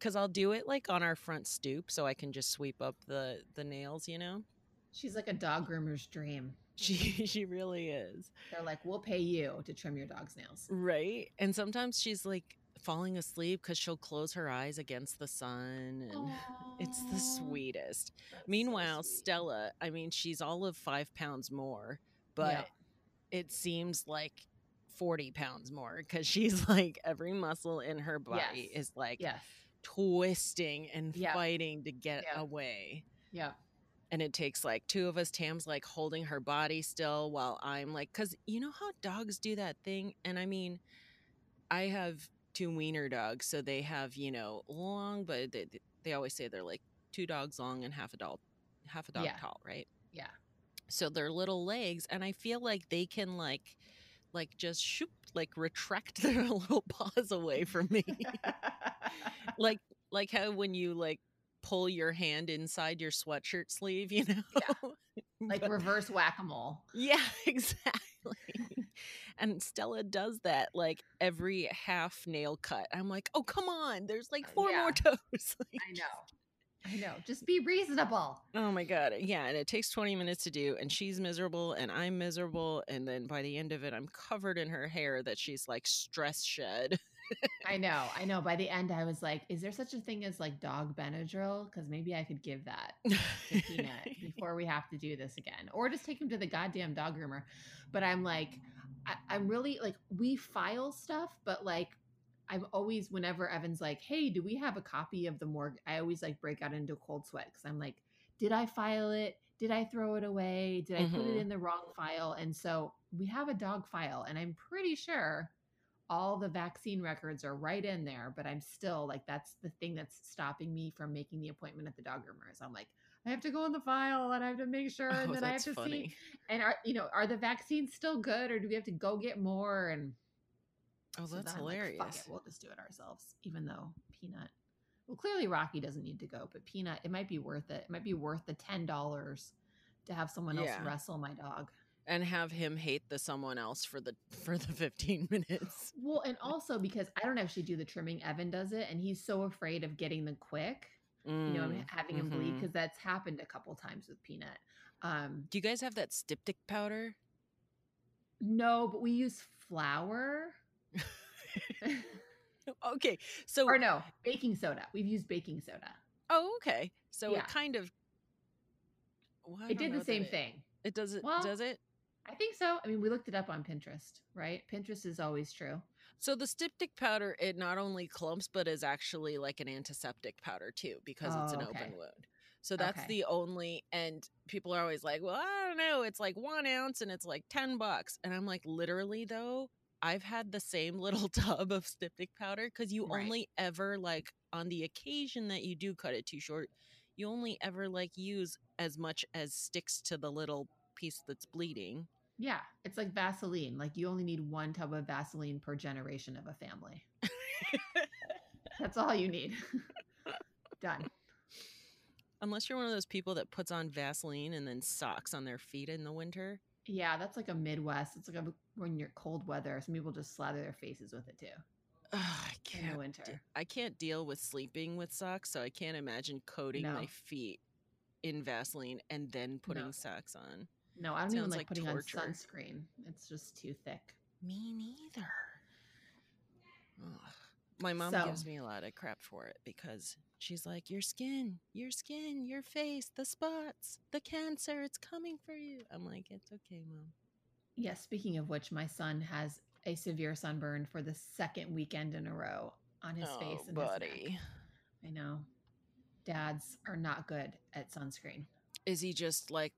Cause I'll do it like on our front stoop so I can just sweep up the the nails, you know? She's like a dog groomer's dream. She (laughs) she really is. They're like, we'll pay you to trim your dog's nails. Right. And sometimes she's like falling asleep because she'll close her eyes against the sun and it's the sweetest. that's so Meanwhile, sweet. Stella, I mean, she's all of five pounds more, but Yeah. it seems like 40 pounds more because she's (laughs) like every muscle in her body Yes. is like Yes. twisting and Yeah. fighting to get Yeah. away. Yeah. And it takes like two of us, Tam's like holding her body still while I'm like, because you know how dogs do that thing? And I mean, I have two wiener dogs, so they have, you know, long, but they, they always say they're like two dogs long and half a dog, half a dog Yeah. tall, right? Yeah. So they're little legs, and I feel like they can like, like just shoop, like retract (laughs) their little paws away from me, (laughs) like like how when you like pull your hand inside your sweatshirt sleeve, you know, (laughs) like But- reverse whack a mole. yeah, (laughs) exactly. and Stella does that like every half nail cut. I'm like, oh come on, there's like uh, four Yeah. more toes. (laughs) Like, I know. I know. Just be reasonable. Oh my god, yeah, and it takes 20 minutes to do and she's miserable and I'm miserable and then by the end of it I'm covered in her hair that she's like stress shed. I know. I know. By the end, I was like, is there such a thing as like dog Benadryl? Because maybe I could give that to Peanut (laughs) before we have to do this again. Or just take him to the goddamn dog groomer. But I'm like, I, I'm really like, we file stuff, but like, I'm always, whenever Evan's like, hey, do we have a copy of the morgue? I always like break out into a cold sweat because I'm like, did I file it? Did I throw it away? Did I put it Mhm. in the wrong file? And so we have a dog file, and I'm pretty sure all the vaccine records are right in there, but I'm still like, that's the thing that's stopping me from making the appointment at the dog groomer. Is I'm like, I have to go in the file and I have to make (laughs) sure, and Oh, then I have to see, and are you know, are the vaccines still good, or do we have to go get more? And Oh, so that's like, hilarious. Fuck it, we'll just do it ourselves, even though Peanut. Well, clearly Rocky doesn't need to go, but Peanut, it might be worth it. It might be worth the ten dollars to have someone else Yeah. wrestle my dog. And have him hate the someone else for the for the (laughs) 15 minutes. Well, and also because I don't actually do the trimming, Evan does it, and he's so afraid of getting them quick. You know, Mm, having him bleed because that's happened a couple times with Peanut. Um, Do you guys have that styptic powder? no, but we use flour. (laughs) okay. So or no, baking soda. We've used baking soda. Oh, okay. So Yeah. it kind of Well, it did the same it- thing. It does it Well- does it? I think so. I mean, we looked it up on Pinterest, right? Pinterest is always true. So the styptic powder, it not only clumps, but is actually like an antiseptic powder too, because it's an Oh, okay. open wound. So that's Okay. the only, and people are always like, well, I don't know, it's like one ounce and it's like 10 bucks. And I'm like, literally though, I've had the same (laughs) little tub of styptic powder because you Right. only ever like on the occasion that you do cut it too short, you only ever like use as much as sticks to the little piece that's bleeding. Yeah, it's like Vaseline. Like you only need one tub of Vaseline per generation of a family. That's all you need. (laughs) Done. Unless you're one of those people that puts on Vaseline and then socks on their feet in the winter. Yeah, that's like a Midwest. It's like a, when you're cold weather. Some people just slather their faces with it too Ugh, I in the can't. winter. de- I can't deal with sleeping with socks, so I can't imagine coating my feet in Vaseline and then putting No. socks on. No, I don't even like, like putting torture. on sunscreen. It's just too thick. Me neither. Ugh. My mom So- gives me a lot of crap for it because she's like, "Your skin, your skin, your face, the spots, the cancer, it's coming for you." I'm like, "It's okay, mom." Yeah, speaking of which, my son has a severe sunburn for the second weekend in a row on his oh, face oh, and buddy. his neck. I know. Dads are not good at sunscreen. Is he just like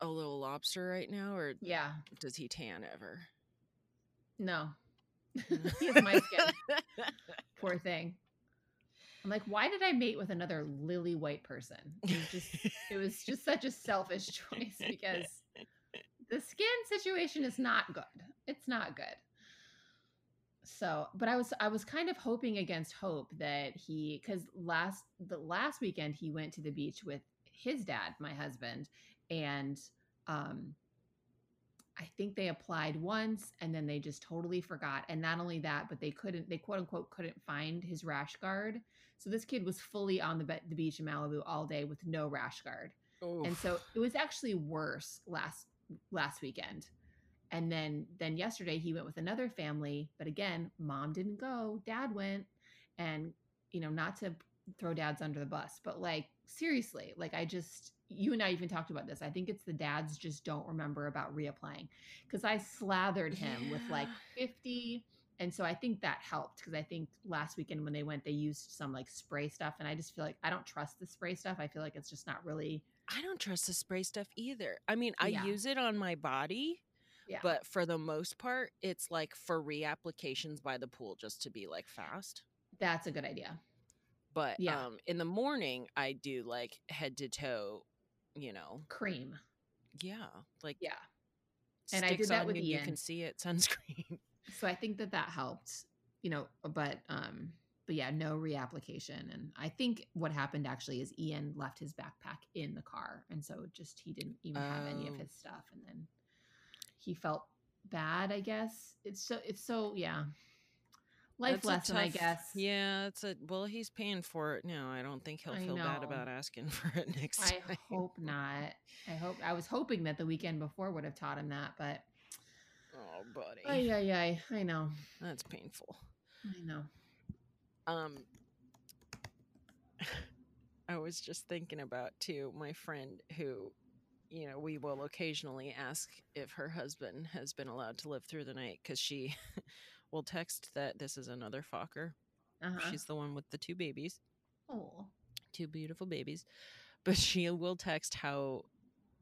a little lobster right now, or Yeah. does he tan ever? No. (laughs) he has my skin. (laughs) Poor thing. I'm like, why did I mate with another lily white person? It was just it was (laughs) just such a selfish choice because the skin situation is not good. It's not good. So, but I was I was kind of hoping against hope that he cuz last the last weekend he went to the beach with his dad, my husband, and um, I think they applied once and then they just totally forgot. And not only that, but they couldn't, they quote unquote couldn't find his rash guard. So this kid was fully on the, be- the beach in Malibu all day with no rash guard. And so it was actually worse last last weekend. And then then yesterday he went with another family, but again, mom didn't go, dad went. And you know, not to throw dads under the bus, but like seriously, like I just you and I even talked about this. I think it's the dads just don't remember about reapplying because I slathered him yeah. with like 50. And so I think that helped because I think last weekend when they went, they used some like spray stuff. And I just feel like I don't trust the spray stuff. I feel like it's just not really. I don't trust the spray stuff either. I mean, I yeah. use it on my body. Yeah. But for the most part, it's like for reapplications by the pool just to be like fast. That's a good idea. But yeah. um in the morning I do like head to toe you know, cream. Yeah, like yeah. And I did that with you, Ian. You can see it sunscreen. (laughs) So I think that that helped, you know. But um, but yeah, no reapplication. And I think what happened actually is Ian left his backpack in the car, and so just he didn't even have any of oh. his stuff, and then he felt bad. I guess it's so it's so yeah life That's lesson, tough, I guess. Yeah, it's a well. He's paying for it now. I don't think he'll feel bad about asking (laughs) for it next I time. I hope not. I hope. I was hoping that the weekend before would have taught him that, but oh, buddy. Oh yeah, yeah. I know. That's painful. I know. Um, (laughs) I was just thinking about too my friend who you know, we will occasionally ask if her husband has been allowed to live through the night because she (laughs) will text that this is another Fokker. Uh-huh. She's the one with the two babies. Oh. Two beautiful babies. But she will text how,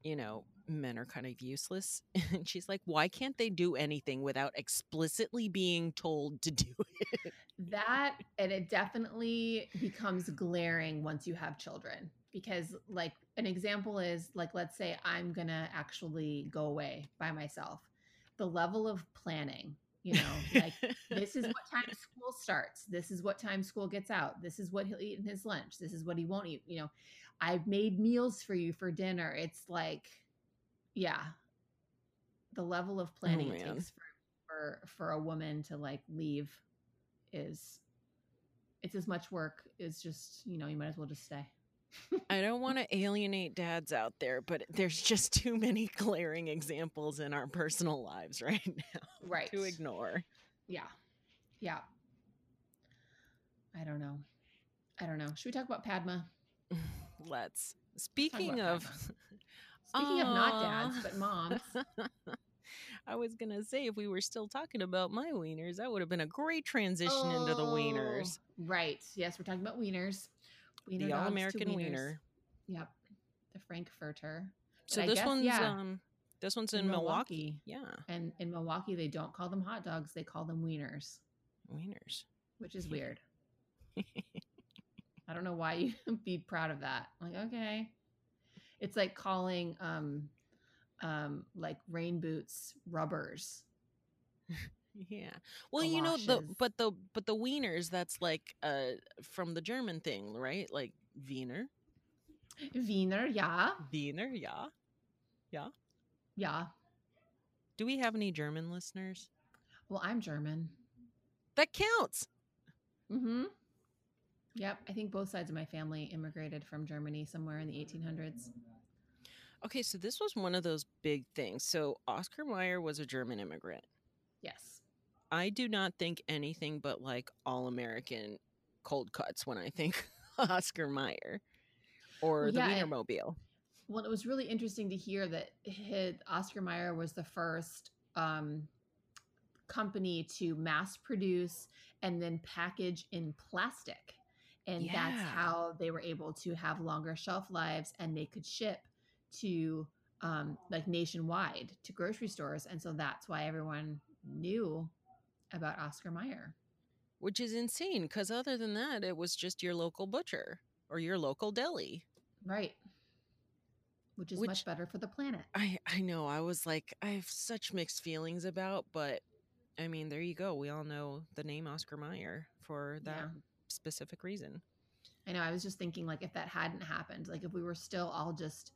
you know, men are kind of useless. (laughs) And she's like, why can't they do anything without explicitly being told to do it? (laughs) That, and it definitely becomes glaring once you have children. Because, like, an example is, like, let's say I'm going to actually go away by myself. The level of planning you know like this is what time (laughs) school starts. This is what time school gets out. This is what he'll eat in his lunch. This is what he won't eat you know. I've made meals for you for dinner. It's like yeah. The level of oh, planning oh, it takes for, for for a woman to like leave is it's as much work as just you know you might as well just stay I don't want to alienate dads out there, but there's just too many glaring examples in our personal lives right now (laughs) right. to ignore. Yeah. Yeah. I don't know. I don't know. Should we talk about Padma? (sighs) Let's. Speaking of (laughs) Speaking Aww. of not dads, but moms. (laughs) I was gonna say if we were still talking about my wieners, that would have been a great transition oh, into the oh, wieners. Oh, right. Yes, we're talking about wieners. Wiener the All American Wiener. Yep, the Frankfurter. So this guess, one's yeah, um, this one's in, in Milwaukee. Milwaukee. Yeah, and in Milwaukee they don't call them hot dogs; they call them wieners. Wieners, which is weird. I don't know why you'd (laughs) be proud of that. Like, okay, it's like calling um, um, like rain boots rubbers. (laughs) Yeah. Well, you know the but the but the wieners that's like uh from the German thing, right? Like Wiener. Wiener, yeah. Wiener, yeah. Yeah. Yeah. Do we have any German listeners? Well, I'm German. That counts. Mm-hmm. Yep, I think both sides of my family immigrated from Germany somewhere in the 1800s. Okay, so this was one of those big things. So Oscar Mayer was a German immigrant. Yes. I do not think anything but like all American cold cuts when I think (laughs) Oscar Mayer or the yeah, Wienermobile. Well, it was really interesting to hear that his, Oscar Mayer was the first um, company to mass produce and then package in plastic. And yeah. that's how they were able to have longer shelf lives and they could ship to um, like nationwide to grocery stores. And so that's why everyone knew about Oscar Mayer. Which is insane because other than that, it was just your local butcher or your local deli. Right. Which is Which, much better for the planet. I, I know. I was like, I have such mixed feelings about, but I mean, there you go. We all know the name Oscar Mayer for that yeah. specific reason. I know. I was just thinking, like, if that hadn't happened, like, if we were still all just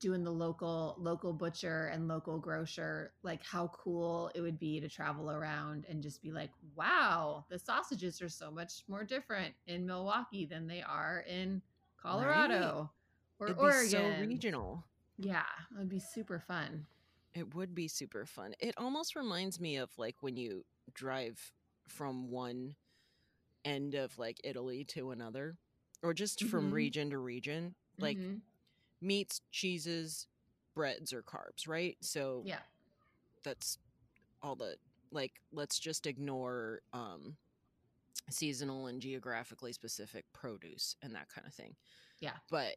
doing the local local butcher and local grocer like how cool it would be to travel around and just be like wow the sausages are so much more different in milwaukee than they are in colorado or It'd oregon so regional. yeah it would be super fun It would be super fun. It almost reminds me of like when you drive from one end of like Italy to another, or just from Mhm. region to region. Like Mhm. Meats, cheeses, breads, or carbs, right? So yeah that's all the like. Let's just ignore um, seasonal and geographically specific produce and that kind of thing. Yeah. but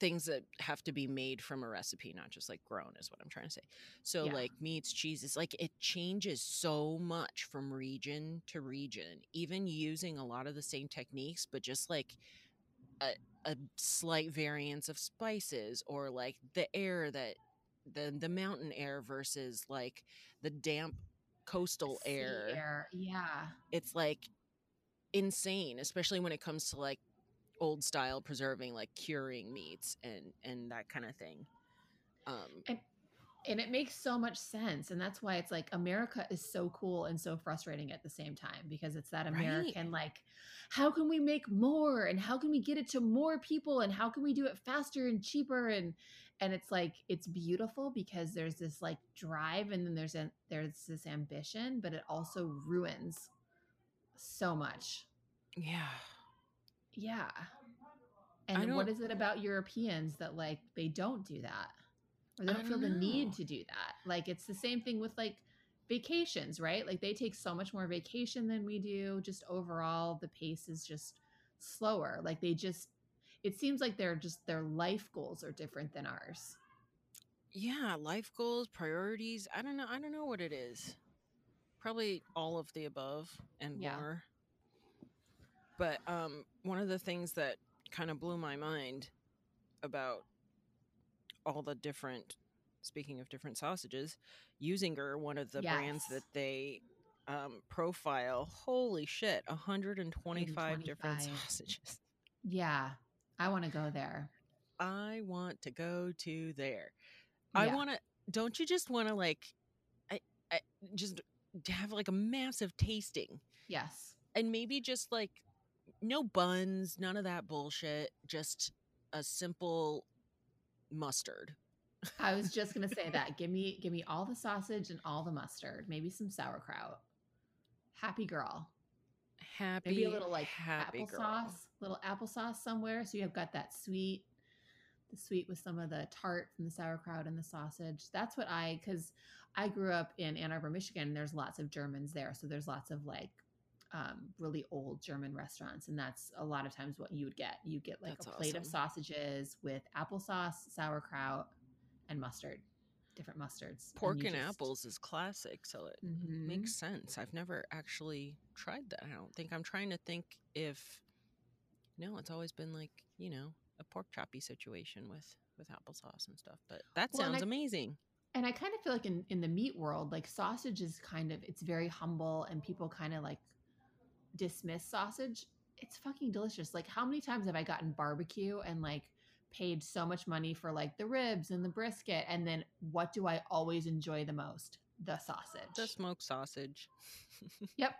things that have to be made from a recipe, not just like grown, is what I'm trying to say. So Yeah. like meats, cheeses, like it changes so much from region to region, even using a lot of the same techniques, but just like a, a slight variance of spices or like the air that the the mountain air versus like the damp coastal Sea air. air yeah It's like insane, especially when it comes to like old style preserving, like curing meats and and that kind of thing. Um, and it makes so much sense and that's why it's like america is so cool and so frustrating at the same time because it's that Right. american like how can we make more and how can we get it to more people and how can we do it faster and cheaper and and it's like it's beautiful because there's this like drive and then there's a there's this ambition but it also ruins so much yeah. yeah and what is it about europeans that like they don't do that or they I don't feel don't the need to do that like it's the same thing with like vacations right like they take so much more vacation than we do just overall the pace is just slower like they just it seems like they're just their life goals are different than ours Yeah, life goals, priorities. I don't know. I don't know what it is. Probably all of the above and Yeah. more. But um one of the things that kind of blew my mind about all the different speaking of different sausages, Usinger, one of the brands that they um, profile, holy shit, 125 different sausages. (laughs) yeah i want to go there I want to go to there. I want to. Don't you just want to like, I, I just have like a massive tasting yes and maybe just like no buns, none of that bullshit. Just a simple mustard. i was just gonna say (laughs) that give me give me all the sausage and all the mustard maybe some sauerkraut happy girl Happy, maybe a little like applesauce, little applesauce somewhere. So you have got that sweet, the sweet with some of the tart from the sauerkraut and the sausage. That's what I because I grew up in Ann Arbor, Michigan. And there's lots of Germans there, so there's lots of like um, really old German restaurants, and that's a lot of times what you would get. You get like That's a plate of sausages with applesauce, sauerkraut, and mustard, different mustards. Pork you and just- apples is classic, so it Mhm. makes sense. I've never actually tried that. I don't think. I'm trying to think if. No, it's always been like you know a pork choppy situation with with applesauce and stuff. But that Well, and sounds I- amazing. and I kind of feel like in, in the meat world, like sausage is kind of it's very humble and people kind of like dismiss sausage. It's fucking delicious. Like how many times have I gotten barbecue and like paid so much money for like the ribs and the brisket and then what do I always enjoy the most? The sausage. The smoked sausage. (laughs) Yep.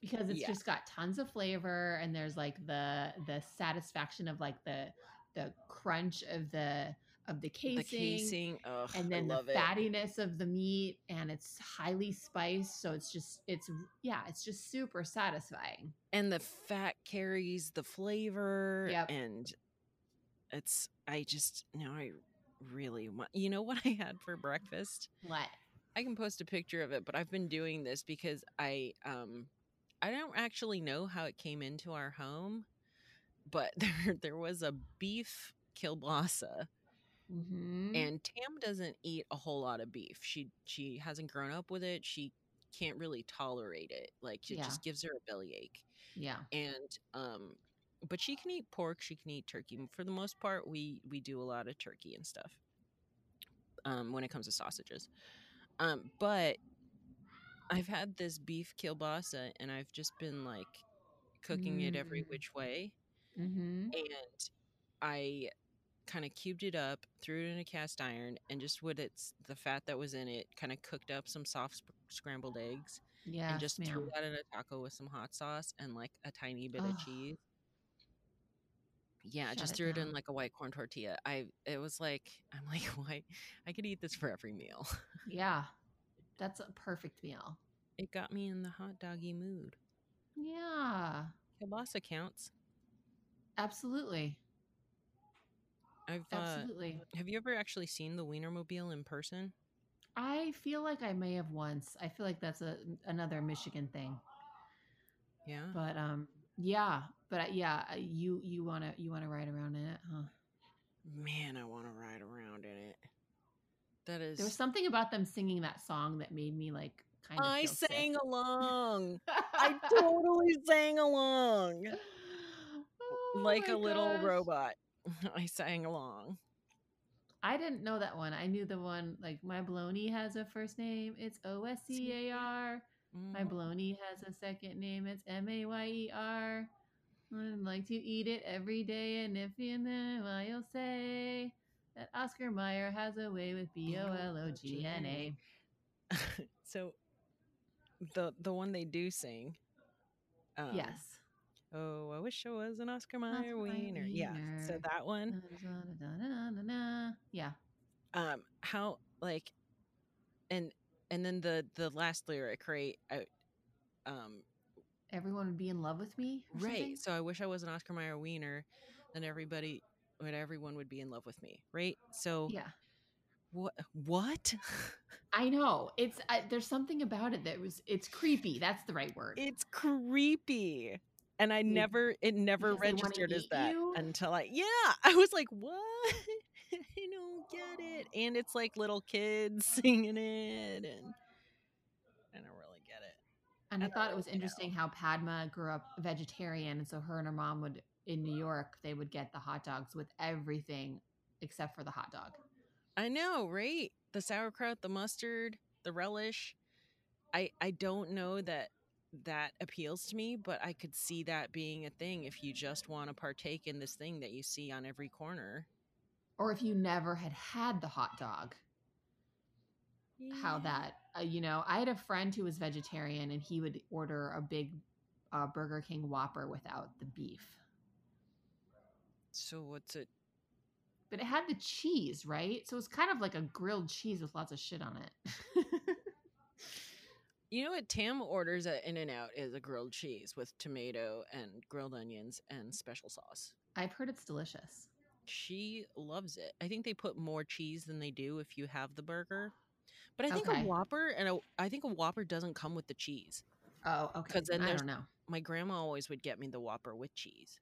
Because it's Yeah. just got tons of flavor and there's like the the satisfaction of like the the crunch of the of the casing, the casing. Ugh, and then the love it. fattiness of the meat and it's highly spiced so it's just it's yeah it's just super satisfying and the fat carries the flavor. Yep. And it's. I just now I really want. You know what I had for breakfast? what I can post a picture of it, but I've been doing this because I um I don't actually know how it came into our home, but (laughs) there there was a beef kielbasa mm-hmm. and Tam doesn't eat a whole lot of beef. She she hasn't grown up with it. She can't really tolerate it. Like it Yeah. just gives her a bellyache. yeah And um but she can eat pork, she can eat turkey. For the most part, we we do a lot of turkey and stuff. Um when it comes to sausages. Um but I've had this beef kielbasa and I've just been like cooking it every Mm. which way mm-hmm. and I kind of cubed it up, threw it in a cast iron, and just with its the fat that was in it, kind of cooked up some soft sp- scrambled eggs, Yeah. and just threw that in a taco with some hot sauce and like a tiny bit of cheese. Yeah, Shut just it threw it in like a white corn tortilla. I it was like I'm like (laughs) why I could eat this for every meal. Yeah. That's a perfect meal. It got me in the hot doggy mood. Yeah. Kielbasa counts. Absolutely. I've uh, Absolutely. have you ever actually seen the Wienermobile in person? I feel like I may have once. I feel like that's a another Michigan thing. Yeah. But um yeah, but I- yeah, you you want to you want to ride around in it, huh? Man, I want to ride around in it. That is. There was something about them singing that song that made me like kind of I feel sick. sang along. I (laughs) totally sang along Oh like a little robot. (laughs) I sang along. I didn't know that one. I knew the one like my baloney has a first name. It's O S C A R. My Mhm. baloney has a second name. It's M A Y E R. I'd like to eat it every day, and if you know, I'll say that Oscar Mayer has a way with B O L O G N A. (laughs) so the the one they do sing. Um, Yes. Oh, I wish I was an Oscar Mayer wiener. Yeah. So that one. Yeah. Um, how like, and and then the the last lyric, right? I, um, Everyone would be in love with me. or something? right. So I wish I was an Oscar Mayer wiener, then everybody, would everyone would be in love with me, right? So Yeah. what? What? (laughs) I know. It's I, there's something about it that was it's creepy. That's the right word. it's creepy. And I never, it never because they wanna registered as that you? until I, yeah, (laughs) I was like, what? (laughs) I don't get it. And it's like little kids (laughs) singing it, and I don't really get it. And I I thought it was really know. interesting how Padma grew up vegetarian, and so her and her mom would in New York they would get the hot dogs with everything except for the hot dog. I know, right? The sauerkraut, the mustard, the relish. I I don't know that that appeals to me, but I could see that being a thing if you just want to partake in this thing that you see on every corner. Or if you never had had the hot dog, how that uh, you know, I had a friend who was vegetarian, and he would order a big uh, Burger King Whopper without the beef, So what's it? but it had the cheese, right? So it was kind of like a grilled cheese with lots of shit on it. (laughs) You know what Tam orders at In and Out is a grilled cheese with tomato and grilled onions and special sauce. I've heard it's delicious. She loves it. I think they put more cheese than they do if you have the burger. But I think Okay. a Whopper and a, I think a Whopper doesn't come with the cheese. Oh, okay. 'Cause then I there's- don't know. My grandma always would get me the Whopper with cheese.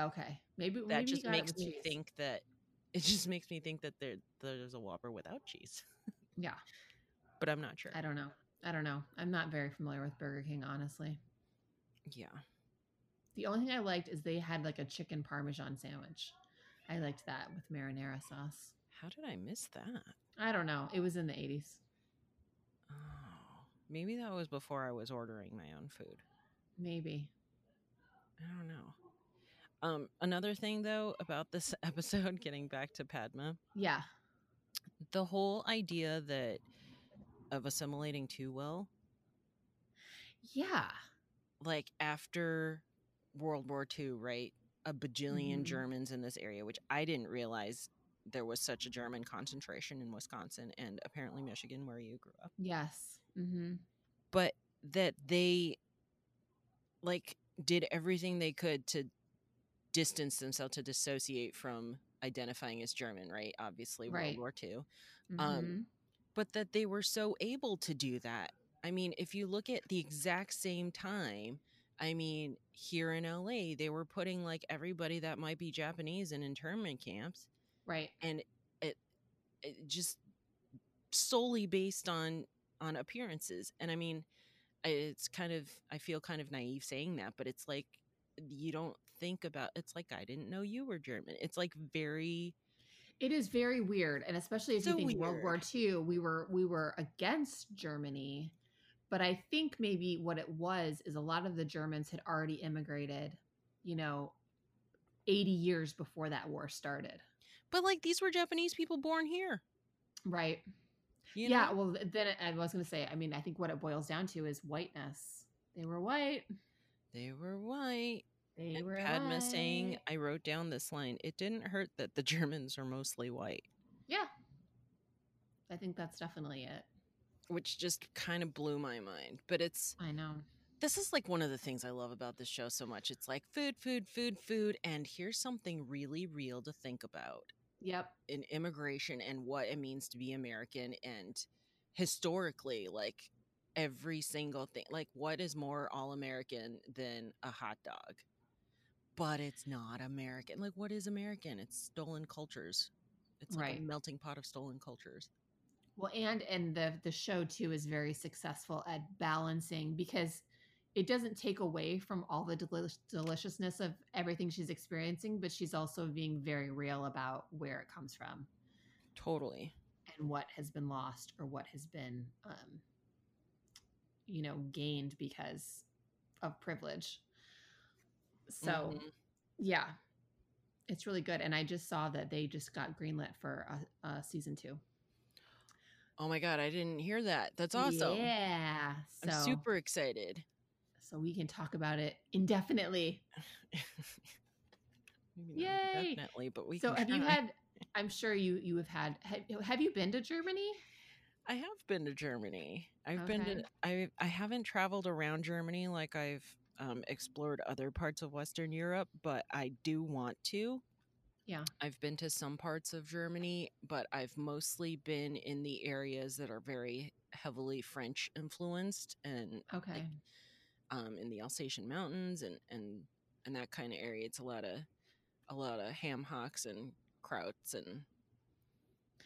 Okay, maybe That maybe just makes me cheese. think that (laughs) it just makes me think that there there's a Whopper without cheese. Yeah, But I'm not sure. I don't know. I don't know. I'm not very familiar with Burger King, honestly. Yeah. The only thing I liked is they had like a chicken parmesan sandwich. I liked that with marinara sauce. How did I miss that? I don't know. It was in the 80s. Oh, maybe that was before I was ordering my own food. Maybe. I don't know. Um, another thing though about this (laughs) episode, getting back to Padma, Yeah. the whole idea that of assimilating too well, Yeah. like after World War II, right? A bajillion Mhm. Germans in this area, which I didn't realize there was such a German concentration in Wisconsin and apparently Michigan, where you grew up. Yes. Mm-hmm. But that they like did everything they could to distance themselves to dissociate from identifying as German, right? Obviously, Right. World War II. Mm-hmm. Um, but that they were so able to do that. I mean, if you look at the exact same time, I mean, here in LA, they were putting like everybody that might be Japanese in internment camps, right. and it, it just solely based on on appearances. And I mean, it's kind of I feel kind of naive saying that, but it's like you don't think about. It's like I didn't know you were German. It's like very It is very weird, and especially if So you think World War weird. II, we were we were against Germany, but I think maybe what it was is a lot of the Germans had already immigrated, you know, eighty years before that war started. But like these were Japanese people born here. Right. You yeah. know? Well, then I was going to say, I mean, I think what it boils down to is whiteness. They were white. They were white. They And were Padma saying. I wrote down this line. It didn't hurt that the Germans are mostly white, Yeah. I think that's definitely it. which just kind of blew my mind. But it's I know. this is like one of the things I love about this show so much. It's like food, food, food, food, and here's something really real to think about Yep. in immigration and what it means to be American and historically, like every single thing. Like, what is more all American than a hot dog? But it's not American. Like, what is American? It's stolen cultures. It's like Right. a melting pot of stolen cultures. Well, and and the the show too is very successful at balancing because it doesn't take away from all the deli- deliciousness of everything she's experiencing, but she's also being very real about where it comes from Totally. and what has been lost or what has been, um, you know, gained because of privilege. So, Mhm. yeah, it's really good. And I just saw that they just got greenlit for a, a season two. Oh my God, I didn't hear that. That's awesome. Yeah. So I'm super excited. so we can talk about it indefinitely. (laughs) Maybe not Yay! Definitely, but we so have you had? I'm sure you you have had. Have, have you been to Germany? I have been to Germany. I've been to I I haven't traveled around Germany like I've um, explored other parts of Western Europe, but I do want to. Yeah. I've been to some parts of Germany, but I've mostly been in the areas that are very heavily French influenced and Okay. um, in the Alsatian mountains and and and that kind of area. It's a lot of a lot of ham hocks and krauts and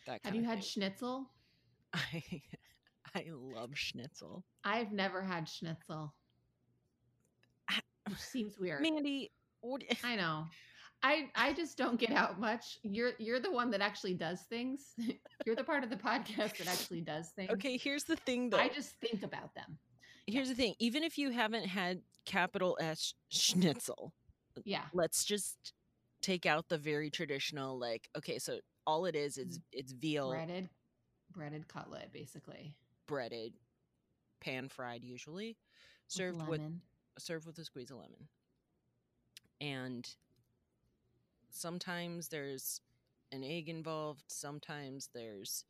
that. have you had schnitzel? (laughs) I I love schnitzel. I've never had schnitzel. Which seems weird. Mandy, what, I know. (laughs) I I just don't get out much. You're you're the one that actually does things. (laughs) you're the part of the podcast that actually does things. okay, here's the thing though. I just think about them. here's the thing. Even if you haven't had capital S schnitzel, Yeah. let's just take out the very traditional like okay, so all it is is mm. it's veal Breaded breaded cutlet, basically. breaded, pan fried usually, served with lemon. Served with a squeeze of lemon. And sometimes there's an egg involved, sometimes there's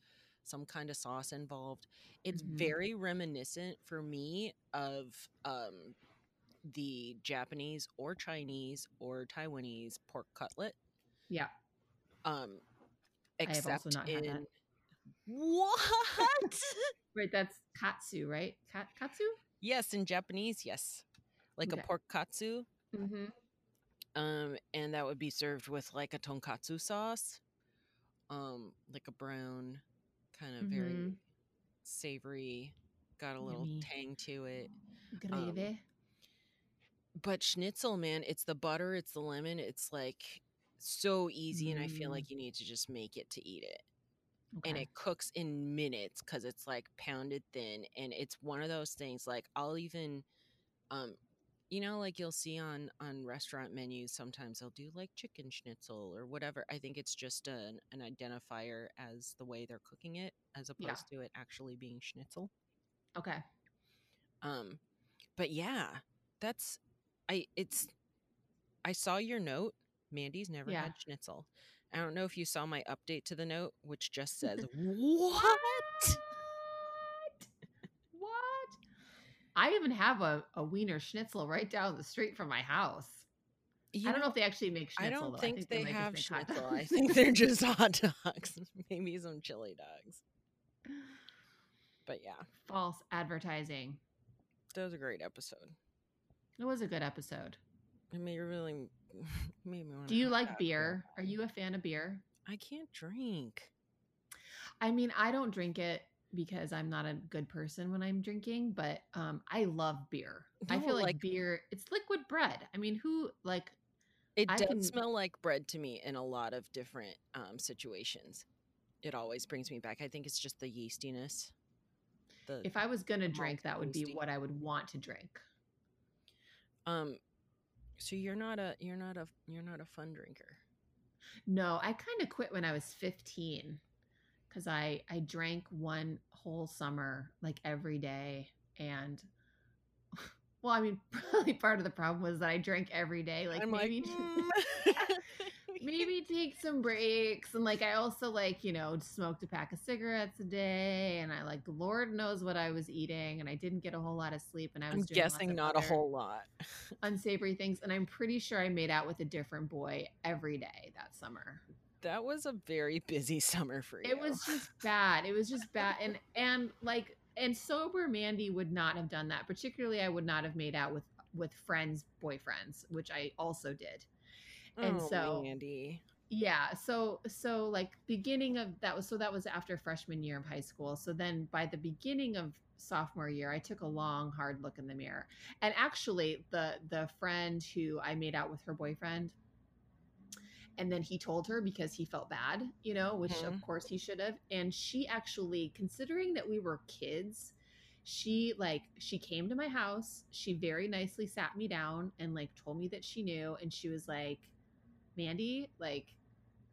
some kind of sauce involved. It's Mhm. very reminiscent for me of um the Japanese or Chinese or Taiwanese pork cutlet. Yeah. Um I have except also not had in that. what? (laughs) Right, that's katsu, right? Kat- katsu? yes, in Japanese, yes. Like Okay. a pork katsu. Mm-hmm. um and that would be served with like a tonkatsu sauce um like a brown kind of very Mhm. savory got a little Yummy. tang to it Um, but schnitzel man it's the butter it's the lemon it's like so easy and i feel Mm. like you need to just make it to eat it and it cooks in minutes because it's like pounded thin and it's one of those things like i'll even um you know like you'll see on on restaurant menus sometimes they'll do like chicken schnitzel or whatever i think it's just an, an identifier as the way they're cooking it as Yeah. opposed to it actually being schnitzel Okay. um but yeah that's i it's i saw your note mandy's never Yeah. had schnitzel i don't know if you saw my update to the note which just says (laughs) What? I even have a, a wiener schnitzel right down the street from my house. You I don't know if they actually make schnitzel. I don't though. think, they might just have schnitzel. (laughs) I think they're just hot dogs, (laughs) maybe some chili dogs. But yeah, false advertising. that was a great episode. It was a good episode. It made really (laughs) made me want. Do you like beer? Are you a fan of beer? I can't drink. I mean, I don't drink it because I'm not a good person when I'm drinking, but um, I love beer. I feel like, like- beer, it's liquid bread. I mean, who like It I does can- smell like bread to me in a lot of different um, situations. It always brings me back. I think it's just the yeastiness. The if I was gonna drink, that would be what I would want to drink. um, so you're not a you're not a you're not a fun drinker. No, I kind of quit when I was 15 because I I drank one whole summer like every day and (laughs) well, I mean, (laughs) probably part of the problem was that I drank every day. Like I'm maybe like, mm. (laughs) maybe take some breaks and like I also like, you know, smoked a pack of cigarettes a day and I like Lord knows what I was eating and I didn't get a whole lot of sleep and I was guessing not a whole lot. unsavory things and I'm pretty sure I made out with a different boy every day that summer. That was a very busy (laughs) summer for you. It was just bad. It was just bad and (laughs) and like and sober Mandy would not have done that. Particularly I would not have made out with with friends' boyfriends, which I also did. And oh, so Mandy. yeah, so so like beginning of that was so that was after freshman year of high school. So then by the beginning of sophomore year, I took a long hard look in the mirror. And actually the the friend who I made out with her boyfriend and then he told her because he felt bad, you know, which Mhm. of course he should have. And she actually, considering that we were kids, she like she came to my house. She very nicely sat me down and like told me that she knew, and she was like, "Mandy, like."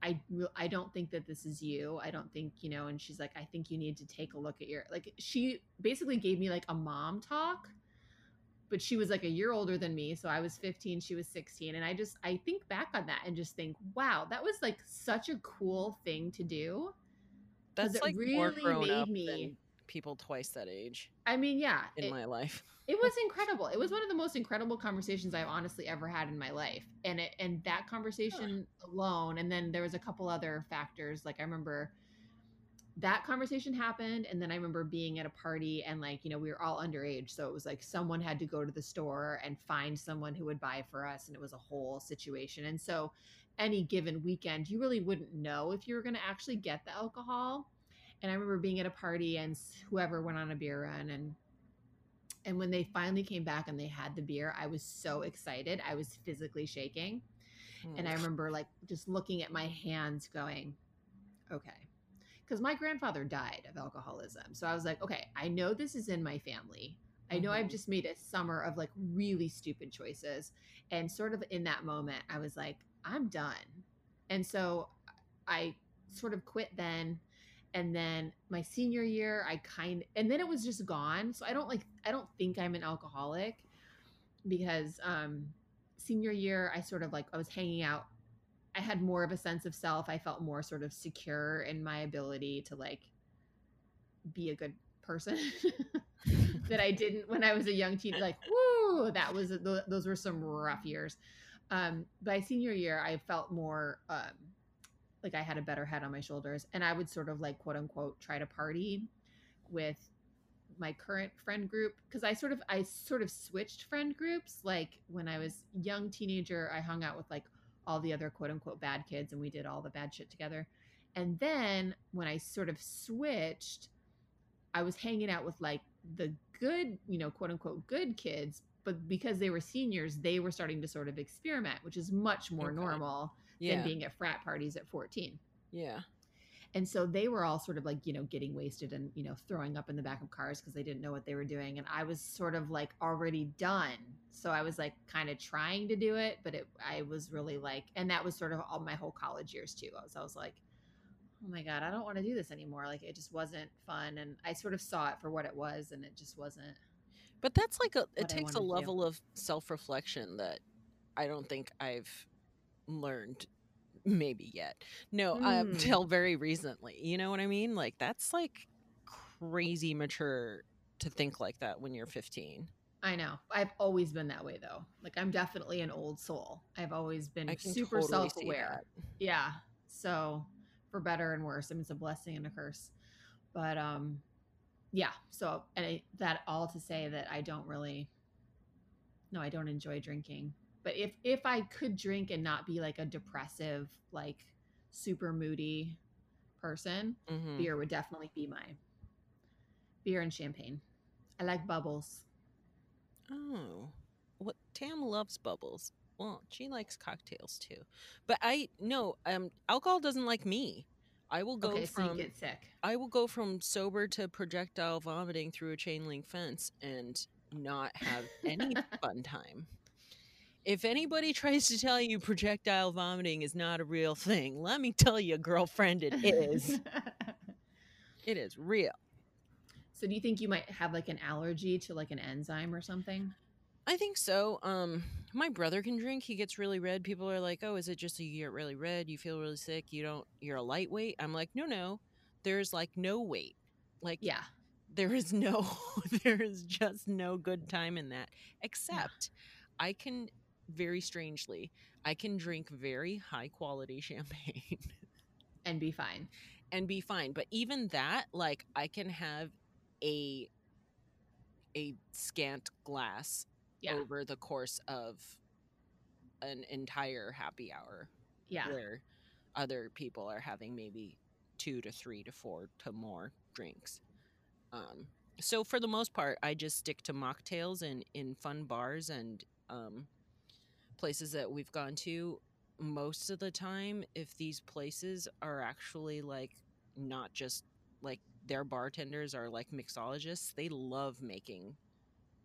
I, I don't think that this is you. I don't think, you know, and she's like, I think you need to take a look at your, like, she basically gave me like a mom talk but she was like a year older than me so i was 15 she was 16 and i just i think back on that and just think wow that was like such a cool thing to do. That's like more grown made up me- than people twice that age i mean yeah in it, my life. it was (laughs) incredible. It was one of the most incredible conversations i've honestly ever had in my life and it and that conversation alone and then there was a couple other factors like i remember that conversation happened and then i remember being at a party and like you know we were all underage so it was like someone had to go to the store and find someone who would buy for us and it was a whole situation and so any given weekend you really wouldn't know if you were going to actually get the alcohol and i remember being at a party and whoever went on a beer run and and when they finally came back and they had the beer i was so excited i was physically shaking and I Mm. remember like just looking at my hands going, okay. Because my grandfather died of alcoholism. So I was like, okay, I know this is in my family. I know I've Mhm. just made a summer of like really stupid choices. And sort of in that moment, I was like, I'm done. And so I sort of quit then. And then my senior year, I kind and then it was just gone. So I don't like, I don't think I'm an alcoholic because um senior year i sort of like i was hanging out i had more of a sense of self i felt more sort of secure in my ability to like be a good person (laughs) that i (laughs) didn't when i was a young teen like woo that was those were some rough years um by senior year i felt more um like i had a better head on my shoulders and i would sort of like quote unquote try to party with my current friend group because I sort of I sort of switched friend groups. Like when I was young teenager, I hung out with like all the other quote unquote bad kids and we did all the bad shit together. And then when I sort of switched, I was hanging out with like the good, you know, quote unquote good kids, but because they were seniors, they were starting to sort of experiment, which is much more Okay. normal yeah, than being at frat parties at 14 yeah. And so they were all sort of like you know getting wasted and you know throwing up in the back of cars because they didn't know what they were doing and i was sort of like already done. So i was like kind of trying to do it but it i was really like and that was sort of all my whole college years too. I was, I was like oh my god i don't want to do this anymore. Like it just wasn't fun and i sort of saw it for what it was and it just wasn't But that's like a it takes a do. level of self-reflection that I don't think I've learned maybe yet. No, um (laughs) Mm. till very recently. You know what I mean? Like that's like crazy mature to think like that when you're 15. I know. I've always been that way though. Like I'm definitely an old soul. I've always been super totally self-aware. yeah so for better and worse i mean it's a blessing and a curse but um yeah so and I, that all to say that i don't really no i don't enjoy drinking but if if i could drink and not be like a depressive like super moody person Mhm. beer would definitely be my beer and champagne i like bubbles Oh, what Tam loves bubbles. Well, she likes cocktails too, but I no. Um, alcohol doesn't like me. I will go okay so from get sick I will go from sober to projectile vomiting through a chain link fence and not have any (laughs) fun time. If anybody (laughs) tries to tell you projectile vomiting is not a real thing, let me tell you, girlfriend, it is. (laughs) it is real. so do you think you might have like an allergy to like an enzyme or something? I think so. Um, my brother can drink. He gets really red. People are like, "Oh, is it just that you get really red? You feel really sick? You don't? You're a lightweight?" I'm like, "No, no. There's like no weight. Like, Yeah. there is no, (laughs) there is just no good time in that. Except, I can very strangely, I can drink very high quality (laughs) champagne And be fine. and be fine. But even that, like, I can have a a scant glass Yeah. over the course of an entire happy hour Yeah. where other people are having maybe two to three to four to more drinks. Um, so for the most part, I just stick to mocktails and in fun bars and um, places that we've gone to. Most of the time, if these places are actually like not just like their bartenders are like mixologists, they love making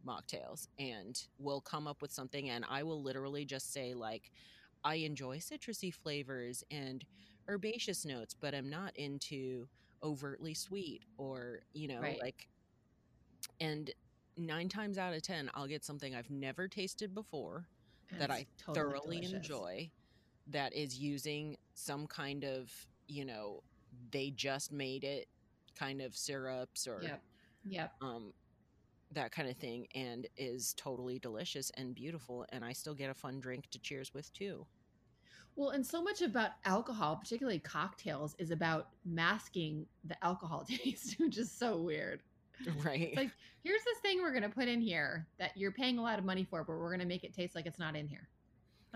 mocktails and will come up with something and I will literally just say like I enjoy citrusy flavors and herbaceous notes, but I'm not into overtly sweet or, you know, Right. like and 9 times out of 10 I'll get something I've never tasted before And that I totally thoroughly delicious. enjoy that is using some kind of, you know, they just made it kind of syrups or Yep. Yep. um that kind of thing and is totally delicious and beautiful and I still get a fun drink to cheers with too. Well, and so much about alcohol, particularly cocktails, is about masking the alcohol (laughs) taste, which is so weird. (laughs) Right. It's like, here's this thing we're going to put in here that you're paying a lot of money for, but we're going to make it taste like it's not in here.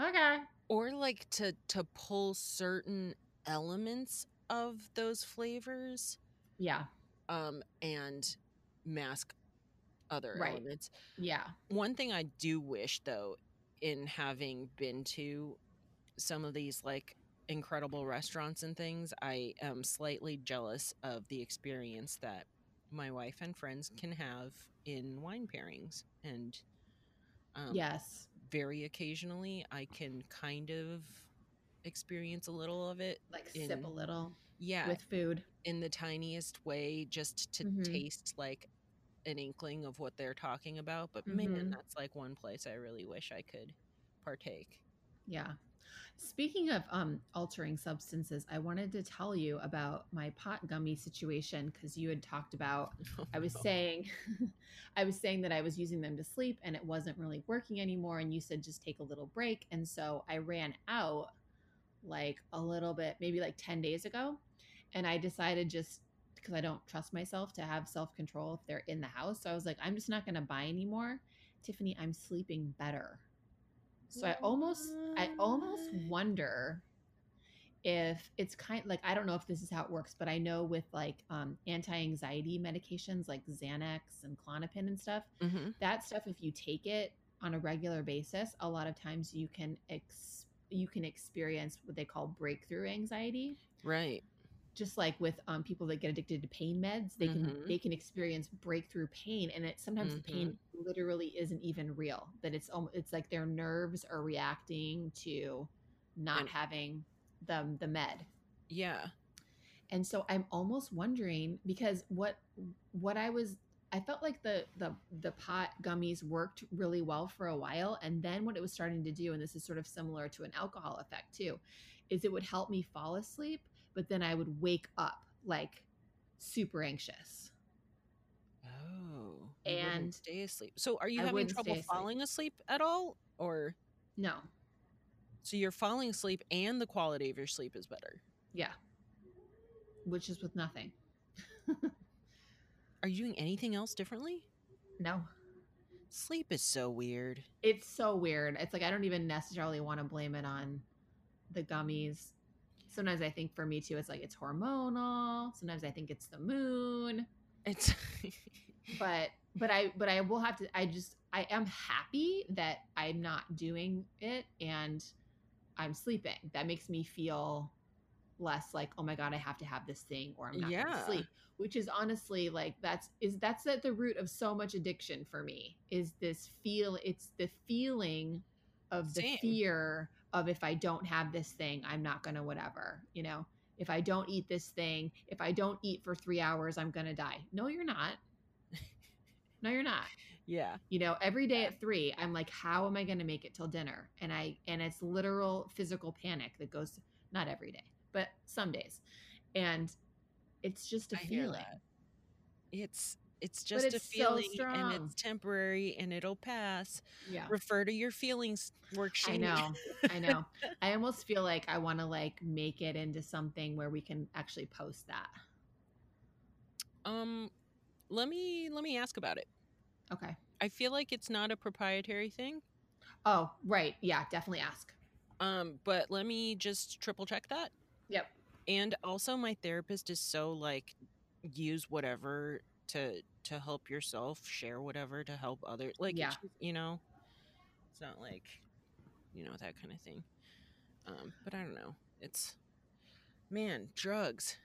Okay. or like to to pull certain elements of those flavors Yeah. um and mask other Right. elements. Yeah. One thing I do wish though in having been to some of these like incredible restaurants and things, I am slightly jealous of the experience that my wife and friends can have in wine pairings and um, yes. very occasionally I can kind of experience a little of it. Like sip a little Yeah, with food. in the tiniest way just to Mhm. taste like an inkling of what they're talking about. But man, Mhm. that's like one place I really wish I could partake. Yeah. Speaking of um, altering substances, I wanted to tell you about my pot gummy situation because you had talked about (laughs) I was No. saying (laughs) I was saying that I was using them to sleep and it wasn't really working anymore and you said just take a little break and so I ran out like a little bit maybe like 10 days ago and I decided just because I don't trust myself to have self-control if they're in the house so I was like I'm just not going to buy anymore Tiffany I'm sleeping better so I almost I almost wonder if it's kind like I don't know if this is how it works, but I know with like um, anti-anxiety medications like Xanax and Klonopin and stuff, Mhm. that stuff if you take it on a regular basis, a lot of times you can ex- you can experience what they call breakthrough anxiety. Right. Just like with um, people that get addicted to pain meds, they can Mhm. they can experience breakthrough pain, and it sometimes the pain literally isn't even real. That it's almost it's like their nerves are reacting to not having the the med. Yeah. And so I'm almost wondering because what what I was I felt like the the the pot gummies worked really well for a while and then what it was starting to do and this is sort of similar to an alcohol effect too is it would help me fall asleep but then I would wake up like super anxious. Oh. And stay asleep. So are you I having trouble asleep. falling asleep at all? Or No. so you're falling asleep and the quality of your sleep is better. Yeah. Which is with nothing. Are you doing anything else differently? No. Sleep is so weird. It's so weird. It's like I don't even necessarily want to blame it on the gummies. Sometimes I think for me too, it's like it's hormonal. Sometimes I think it's the moon. It's (laughs) But but I but I will have to I just I am happy that I'm not doing it and I'm sleeping. That makes me feel less like, oh my God, I have to have this thing or I'm not Yeah. gonna sleep. Which is honestly like that's is that's at the root of so much addiction for me is this feel it's the feeling of the Same. fear of if I don't have this thing, I'm not gonna whatever, you know. If I don't eat this thing, if I don't eat for three hours, I'm gonna die. No, you're not. no, you're not. (laughs) Yeah. You know, every day at three, I'm like, how am I gonna make it till dinner? And I and it's literal physical panic that goes not every day, but some days. And it's just a I feeling. It's it's just a it's so feeling and it's temporary and it'll pass. Yeah. Refer to your feelings I worksheet. know. I know. (laughs) I almost feel like I want to like make it into something where we can actually post that. Um let me let me ask about it. Okay. I feel like it's not a proprietary thing. Oh, right. Yeah, definitely ask. Um but let me just triple check that. Yep. And also my therapist is so like use whatever to to help yourself, share whatever to help others. Like Yeah. you know, it's not like you know that kind of thing. Um but I don't know. It's man, drugs.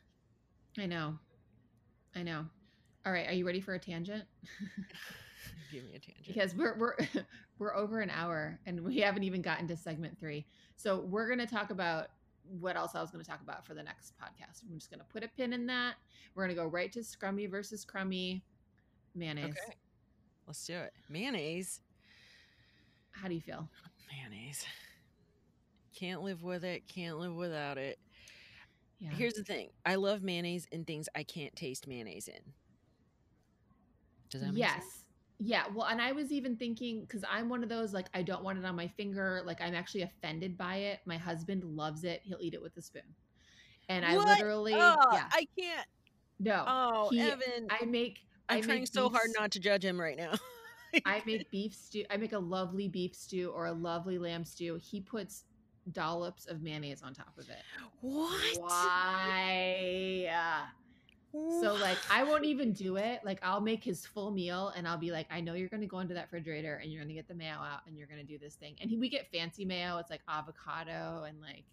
I know. I know. All right, are you ready for a tangent? (laughs) Give me a (laughs) tangent. because we're we're (laughs) we're over an hour and we haven't even gotten to segment 3. So we're going to talk about what else I was going to talk about for the next podcast. I'm just going to put a pin in that. We're going to go right to Scrummy versus Crummy mayonnaise. Okay. Let's do it. Mayonnaise. How do you feel? Mayonnaise. Can't live with it. Can't live without it. Yeah. Here's the thing. I love mayonnaise in things I can't taste mayonnaise in. Does that make sense? yes. sense? Yeah. Well, and I was even thinking because I'm one of those like I don't want it on my finger. Like I'm actually offended by it. My husband loves it. He'll eat it with a spoon. And I What? literally, Oh, yeah, I can't. no. Oh, he- Evan. I make. I'm trying so hard not to judge him right now. (laughs) I make beef stew. I make a lovely beef stew or a lovely lamb stew. He puts dollops of mayonnaise on top of it. what? Why? So like I won't even do it. Like I'll make his full meal and I'll be like, I know you're gonna go into that refrigerator and you're gonna get the mayo out and you're gonna do this thing. And he, we get fancy mayo. It's like avocado and like,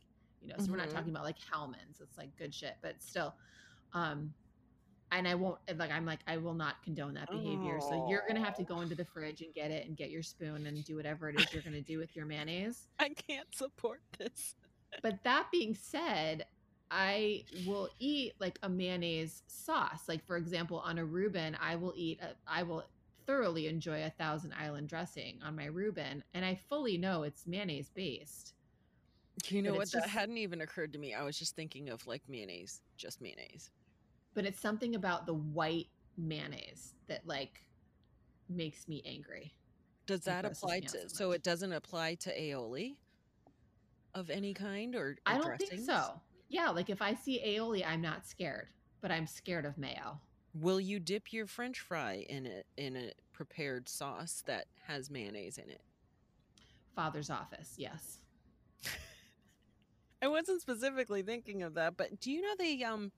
you know, so we're not Mhm. talking about like Hellmann's. It's like good shit, but still. Um and I won't like I'm like, I will not condone that behavior. So you're gonna have to oh. go into the fridge and get it and get your spoon and do whatever it is you're gonna do with your mayonnaise. (laughs) I can't support this. But that being said, I will eat like a mayonnaise sauce. Like for example, on a Reuben, I will eat. A, I will thoroughly enjoy a Thousand Island dressing on my Reuben, and I fully know it's mayonnaise based. You know what? it's That hadn't even occurred to me. I was just thinking of like mayonnaise, just mayonnaise. But it's something about the white mayonnaise that like makes me angry. Does that apply to? so So it doesn't apply to aioli of any kind, or, or I don't think so. Yeah, like if I see aioli, I'm not scared, but I'm scared of mayo. Will you dip your French fry in it in a prepared sauce that has mayonnaise in it? Father's office, yes. (laughs) I wasn't specifically thinking of that, but do you know they um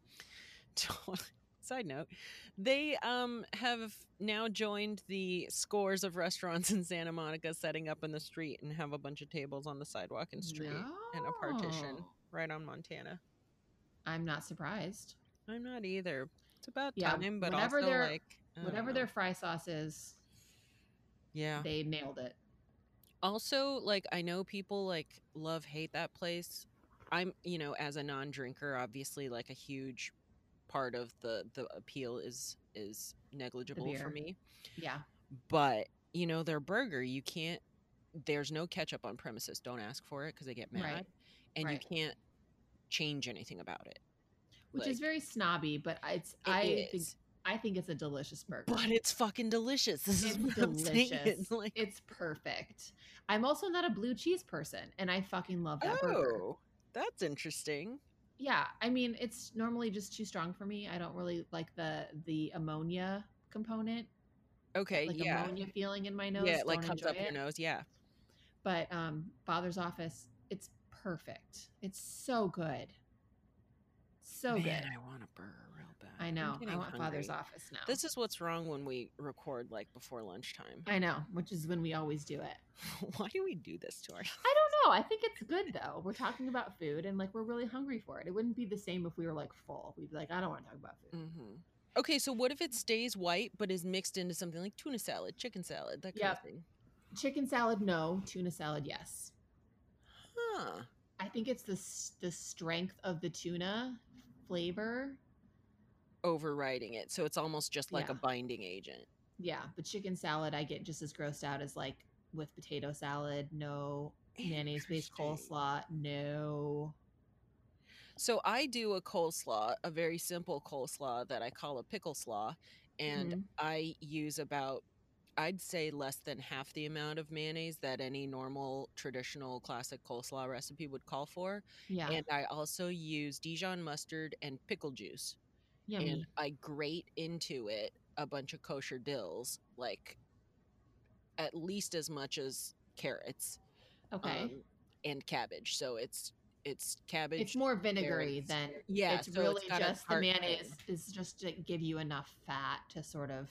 (laughs) side note, they um have now joined the scores of restaurants in Santa Monica setting up in the street and have a bunch of tables on the sidewalk and street and a partition right on Montana. I'm not surprised. I'm not either. It's about Yeah, time, but whatever also their- like Whatever know. their fry sauce is, yeah. they nailed it. also like i know people like love hate that place i'm you know as a non-drinker obviously like a huge part of the the appeal is is negligible for me Yeah. but you know their burger you can't there's no ketchup on premises don't ask for it because they get mad Right, and right. you can't change anything about it Which is very snobby, but it's It I think. I think it's a delicious burger. but it's fucking delicious this is It's I'm delicious. (laughs) like it's perfect. I'm also not a blue cheese person, and I fucking love that burger. oh that's interesting Yeah, I mean it's normally just too strong for me. I don't really like the the ammonia component, okay like yeah ammonia feeling in my nose. yeah it like comes up your nose yeah But um, Father's Office, it's perfect. It's so good, so Man, good. I want a burger real bad. I know. I want Father's. Office now. This is what's wrong when we record like before lunchtime. I know, which is when we always do it. (laughs) Why do we do this to ourselves? I (laughs) don't know. I think it's good though. We're talking about food and like we're really hungry for it. It wouldn't be the same if we were like full. We'd be like, I don't want to talk about food. hmm Okay, so what if it stays white but is mixed into something like tuna salad, chicken salad, that kind Yep. of thing? Chicken salad, no. Tuna salad, yes. Huh. I think it's the the strength of the tuna flavor. Overriding it. So it's almost just like a binding agent. Yeah, but chicken salad I get just as grossed out as like with potato salad. No mayonnaise based coleslaw. No. So I do a coleslaw, a very simple coleslaw that I call a pickle slaw, and Mhm. I use about I'd say less than half the amount of mayonnaise that any normal traditional classic coleslaw recipe would call for. Yeah. And I also use Dijon mustard and pickle juice. Yummy. And I grate into it a bunch of kosher dills, like at least as much as carrots okay. um, and cabbage. So it's it's cabbage. it's more vinegary carrots. than yeah, it's so really a just the mayonnaise is just to give you enough fat to sort of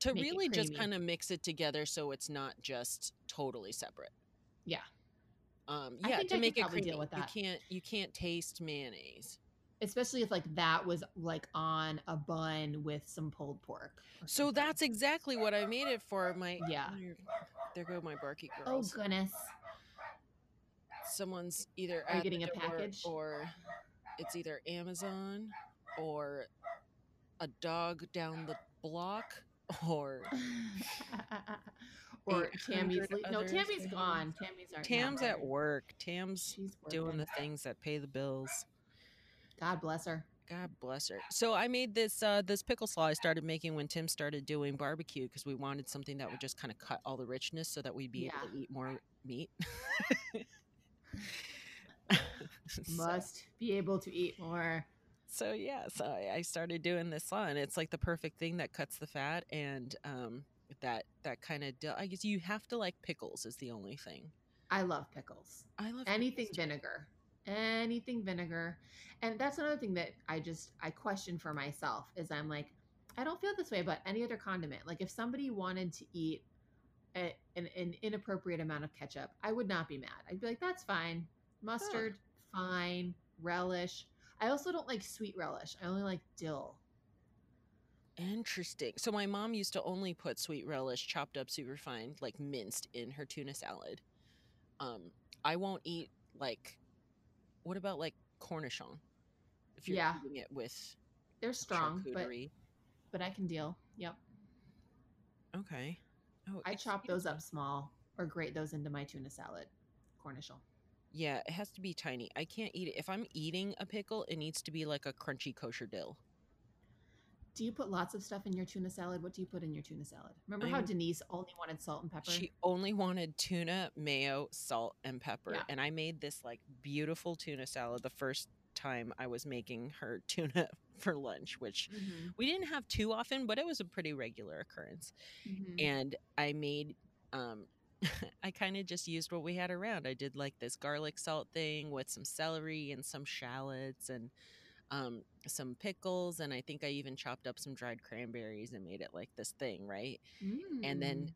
to really just kind of mix it together so it's not just totally separate. yeah. Um, yeah, to I make it creamy. deal with that. You can't you can't taste mayonnaise. Especially if like that was like on a bun with some pulled pork. So that's exactly what I made it for. My Yeah. there- go my barky girls. Oh girls. goodness. Someone's either Are you at the getting a package? or it's either Amazon or a dog down the block or (laughs) or Tammy's 800 le- no Tammy's gone. Tammy's Tam's at work. Tam's She's doing the things that pay the bills. God bless her. God bless her. So I made this uh this pickle slaw I started making when Tim started doing barbecue because we wanted something that would just kind of cut all the richness so that we'd be able to eat more meat. (laughs) so, Must be able to eat more. so yeah, so I, I started doing this slaw and it's like the perfect thing that cuts the fat and um that that kind of I guess you have to like pickles is the only thing. I love pickles. I love Anything vinegar. Anything vinegar. And that's another thing that I just I question for myself is I'm like, I don't feel this way about any other condiment. Like if somebody wanted to eat a, an, an inappropriate amount of ketchup, I would not be mad. I'd be like, that's fine. Mustard, fine. Relish. I also don't like sweet relish. I only like dill. Interesting. So my mom used to only put sweet relish chopped up super fine, like minced in her tuna salad. Um, I won't eat like what about like cornichon? If you're Yeah. eating it with They're strong, but but I can deal. Yep. Okay. Oh, I chop those up small or grate those into my tuna salad. Cornichon. Yeah, it has to be tiny. I can't eat it. If I'm eating a pickle, it needs to be like a crunchy kosher dill. Do you put lots of stuff in your tuna salad? What do you put in your tuna salad? Remember how I'm- Denise only wanted salt and pepper? She only wanted tuna, mayo, salt, and pepper. Yeah. And I made this like beautiful tuna salad the first time I was making her (laughs) tuna for lunch, which Mhm, we didn't have too often, but it was a pretty regular occurrence. mhm. And I made, um, (laughs) I kind of just used what we had around. I did like this garlic salt thing with some celery and some shallots and um, some pickles. And I think I even chopped up some dried cranberries and made it like this thing, right? And then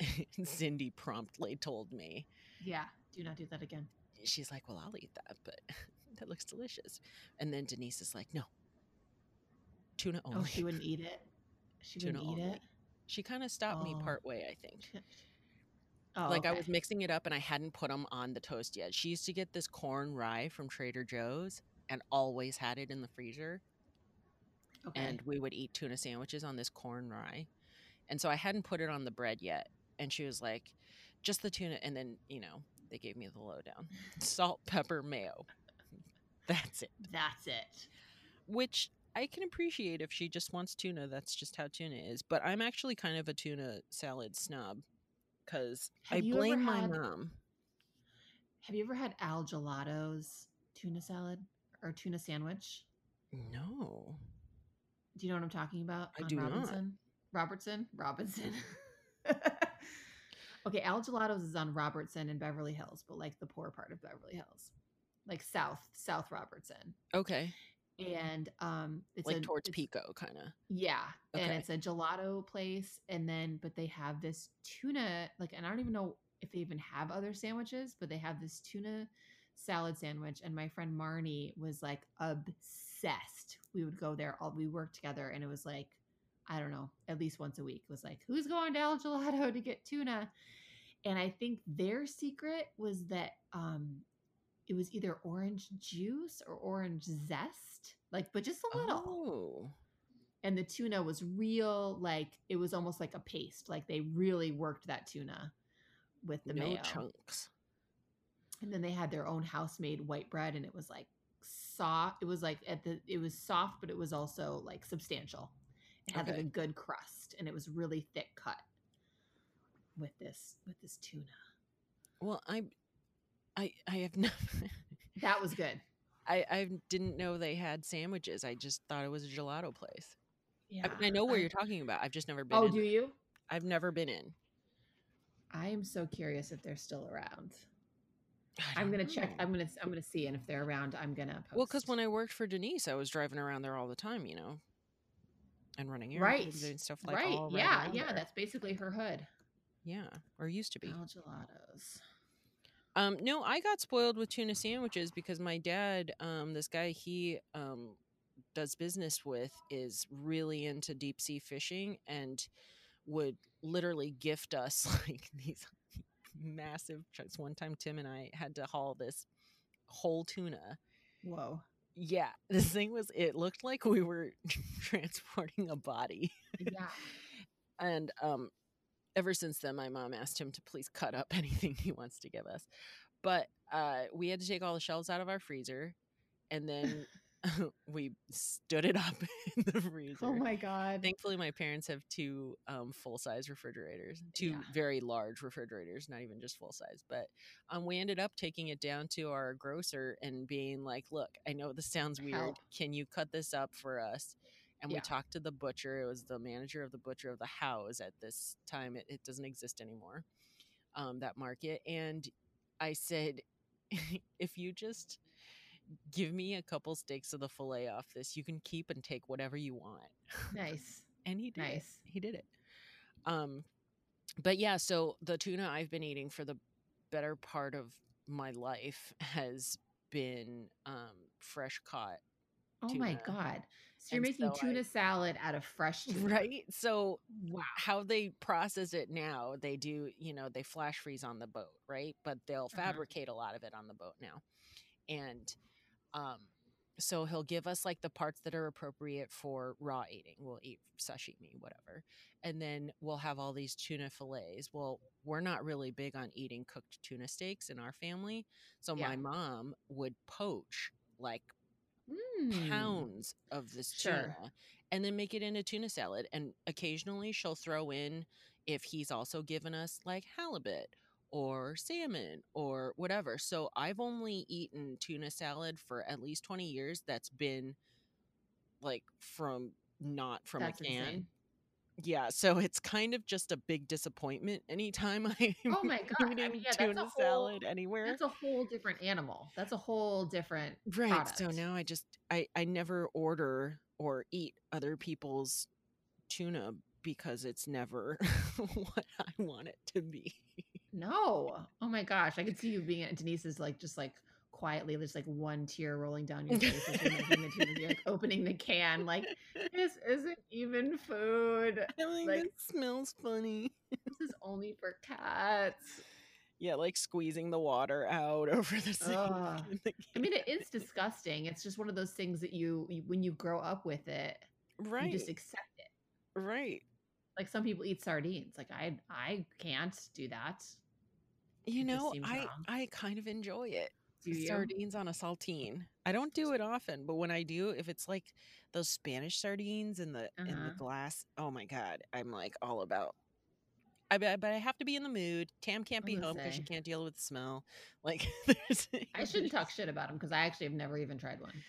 (laughs) Cindy promptly told me, Mm, yeah, do not do that again. she's like, Well, I'll eat that, but (laughs) that looks delicious. And then Denise is like, No, tuna only. Oh, she wouldn't (laughs) eat it. She Tuna wouldn't eat only. it. She kind of stopped me Oh. part way, I think. Oh, like I was mixing it up and I hadn't put them on the toast yet. She used to get this corn rye from Trader Joe's and always had it in the freezer. okay. And we would eat tuna sandwiches on this corn rye. And so I hadn't put it on the bread yet. And she was like, just the tuna. And then, you know, they gave me the lowdown (laughs) salt, pepper, mayo. (laughs) That's it. That's it. Which I can appreciate if she just wants tuna. That's just how tuna is. But I'm actually kind of a tuna salad snob because I blame my had- mom. Have you ever had Al Gelato's tuna salad or tuna sandwich? No. Do you know what I'm talking about? I on do not. Robinson? Robertson? Robinson. (laughs) okay, Al Gelato's is on Robertson in Beverly Hills, but like the poor part of Beverly Hills. Like South, South Robertson. Okay. And um it's like a, towards it's- Pico, kind of. Yeah. And it's a gelato place. And then but they have this tuna, like and I don't even know if they even have other sandwiches, but they have this tuna salad sandwich. And my friend Marnie was like obsessed. We would go there all we worked together and it was like, I don't know, at least once a week. It was like, who's going to El Gelato to get tuna? And I think their secret was that um it was either orange juice or orange zest, like, but just a little. Oh. And the tuna was real, like it was almost like a paste. Like they really worked that tuna with the no mayo. chunks. And then they had their own house made white bread, and it was like soft. It was like at the it was soft, but it was also like substantial. It had like a good crust, and it was really thick cut with this with this tuna. Well, I, I, I have never. (laughs) That was good. I, I didn't know they had sandwiches. I just thought it was a gelato place. Yeah, I, mean, I know where you're talking about. I've just never been. Oh, do you? I've never been in. I am so curious if they're still around. I'm gonna check. I'm gonna I'm gonna see, and if they're around, I'm gonna post. Well, because when I worked for Denise, I was driving around there all the time, you know, and running errands Right. and doing stuff like right, all right yeah, yeah, there. that's basically her hood. yeah, or used to be. Al gelatos. Um, no, I got spoiled with tuna sandwiches because my dad, um, this guy he um does business with, is really into deep sea fishing and would literally gift us (laughs) like these massive chunks. One time, Tim and I had to haul this whole tuna. Whoa. Yeah, (laughs) this thing was. It looked like we were (laughs) transporting a body. Yeah. (laughs) and um ever since then my mom asked him to please cut up anything he wants to give us but uh we had to take all the shelves out of our freezer and then (laughs) we stood it up (laughs) in the freezer. Oh my god. thankfully my parents have two um full size refrigerators two Yeah. very large refrigerators not even just full size but um we ended up taking it down to our grocer and being like look i know this sounds weird. Help. can you cut this up for us? And we talked to the butcher. It was the manager of the butcher of the house at this time. It, it doesn't exist anymore um that market. And i said (laughs) if you just give me a couple steaks of the fillet off this you can keep and take whatever you want Nice. (laughs) and he did it. Nice. he did it um but yeah so the tuna i've been eating for the better part of my life (laughs) has been um fresh caught Oh my god. So you're And making so I- tuna salad out of fresh (laughs) tuna. right so Wow. how they process it now they do you know they flash freeze on the boat right but they'll Uh-huh. fabricate a lot of it on the boat now and um so he'll give us like the parts that are appropriate for raw eating we'll eat sashimi whatever and then we'll have all these tuna fillets well we're not really big on eating cooked tuna steaks in our family so Yeah. my mom would poach like Mm. pounds of this Sure. tuna and then make it into tuna salad. And occasionally she'll throw in if he's also given us like halibut or salmon or whatever. So I've only eaten tuna salad for at least 20 years. That's been like from not from That's a can. insane. Yeah, so it's kind of just a big disappointment anytime (laughs) I'm Oh my God, I eating mean, yeah, tuna whole- salad anywhere. That's a whole different animal. That's a whole different right so now i just i i never order or eat other people's tuna because it's never (laughs) what i want it to be No. Oh my gosh. I could see you being at Denise's like just like quietly, there's like one tear rolling down your face as you're making the tuna. You're like (laughs) opening the can, like, this isn't even food. Like, Like- it smells funny This is only for cats. yeah like squeezing the water out (laughs) over the sink in the I mean, it is disgusting. It's just one of those things that you, you when you grow up with it, right you just accept it. right Like some people eat sardines. Like I, I can't do that. You know i wrong. i kind of enjoy it sardines on a saltine. I don't do it often, but when I do, if it's like those Spanish sardines in the in the Uh-huh. glass, oh my god, I'm like all about. I but I have to be in the mood. Tam can't be home because she can't deal with the smell. Like, (laughs) there's, I shouldn't talk shit about them because I actually have never even tried one.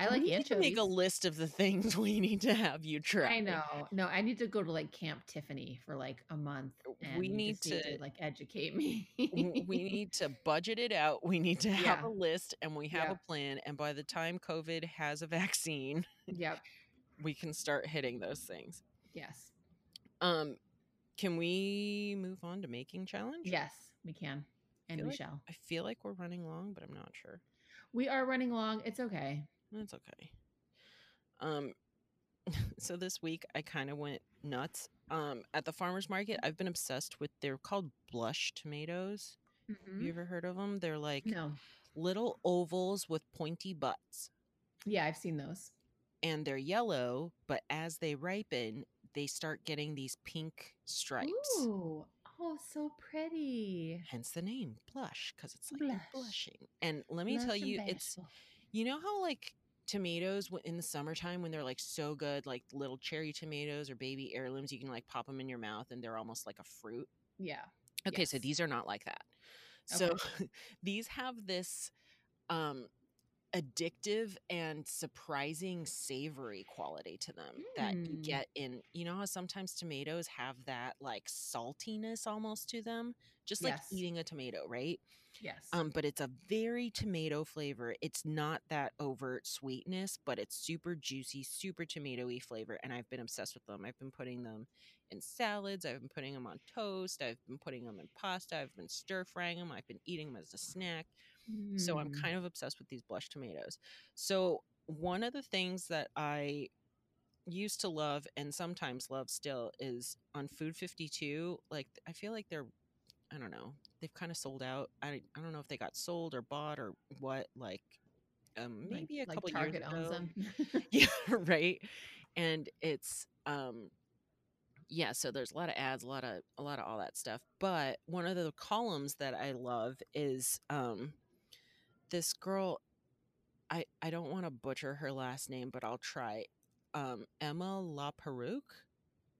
I like we need to anchovies. make a list of the things (laughs) we need to have you try. I know. No, I need to go to like Camp Tiffany for like a month. And We need just to- like educate me. We (laughs) need to budget it out. We need to have Yeah. a list, and we have a plan. And by the time COVID has a vaccine, yep. (laughs) we can start hitting those things. Yes. Um, can we move on to making challenge? Yes, we can. And we like- shall. I feel like we're running long, but I'm not sure. We are running long. It's okay. That's okay. Um, (laughs) so this week I kind of went nuts. Um, at the farmers market, I've been obsessed with. They're called blush tomatoes. Have you ever heard of them? They're like No. little ovals with pointy butts. Yeah, I've seen those. And they're yellow, but as they ripen, they start getting these pink stripes. Ooh. Oh, so pretty. Hence the name blush, because it's like Blush. blushing. And let me tell Blush and you, it's you know how like tomatoes in the summertime when they're like so good, like little cherry tomatoes or baby heirlooms, you can like pop them in your mouth and they're almost like a fruit. Yeah. Okay, so these are not like that. So (laughs) these have this um addictive and surprising savory quality to them that you Mm. get in you know how sometimes tomatoes have that like saltiness almost to them just like Yes. eating a tomato right Yes. um but it's a very tomato flavor it's not that overt sweetness but it's super juicy super tomatoey flavor and i've been obsessed with them i've been putting them in salads i've been putting them on toast i've been putting them in pasta i've been stir frying them i've been eating them as a snack so I'm Mm. kind of obsessed with these blush tomatoes. So one of the things that I used to love and sometimes love still is on Food 52. Like I feel like they're I don't know. They've kind of sold out. I I don't know if they got sold or bought or what like um Like- maybe a like couple Target years owns ago. them. (laughs) (laughs) yeah, right. And it's um yeah, so there's a lot of ads, a lot of a lot of all that stuff. But one of the columns that I love is um this girl I I don't want to butcher her last name, but I'll try. Um Emma Laperruque.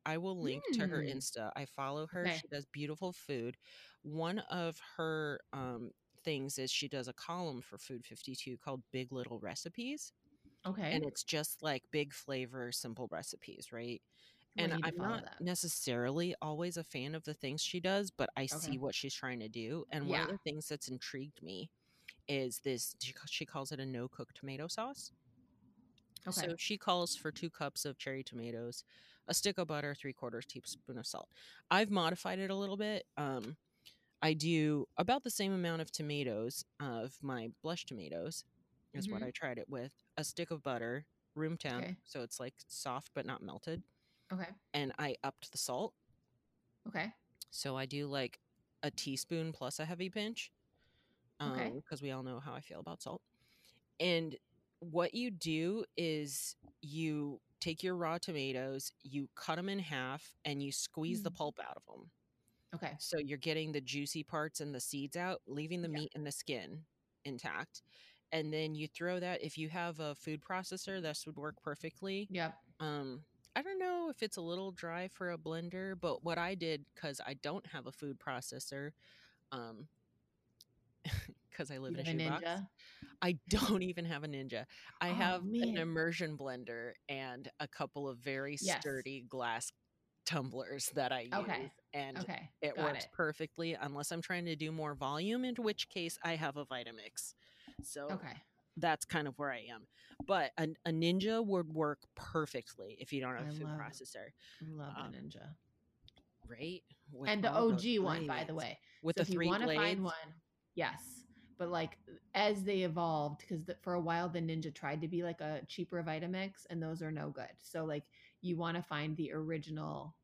I will link to her Hmm. Insta. I follow her. Okay. She does beautiful food. One of her um things is she does a column for Food 52 called Big Little Recipes okay. and it's just like big flavor simple recipes right and you need to i'm not that. necessarily always a fan of the things she does but i Okay. see what she's trying to do and one of the things that's intrigued me is this she she calls it a no cook tomato sauce Okay. so she calls for two cups of cherry tomatoes a stick of butter three quarters teaspoon of salt i've modified it a little bit um i do about the same amount of tomatoes of my blush tomatoes is what Mhm. i tried it with a stick of butter room temp Okay. so it's like soft but not melted okay. and i upped the salt Okay. so i do like a teaspoon plus a heavy pinch Okay. because we all know how i feel about salt and what you do is you take your raw tomatoes you cut them in half and you squeeze the Mm. pulp out of them Okay. so you're getting the juicy parts and the seeds out leaving the Yeah. meat and the skin intact and then you throw that if you have a food processor this would work perfectly Yep. um i don't know if it's a little dry for a blender but what i did because i don't have a food processor um (laughs) because i live You in a a shoebox ninja. i don't even have a ninja i Oh, have an immersion blender and a couple of very Yes. sturdy glass tumblers that i use Okay. and Okay. it got works it. perfectly unless i'm trying to do more volume in which case i have a vitamix so Okay. that's kind of where i am but a, a ninja would work perfectly if you don't have a I food love- processor Love um, the ninja. right With And the OG one, by the way. with so the if three you want to blades find one, yes. But like as they evolved, because the, for a while the Ninja tried to be like a cheaper Vitamix, and those are no good. So like you want to find the original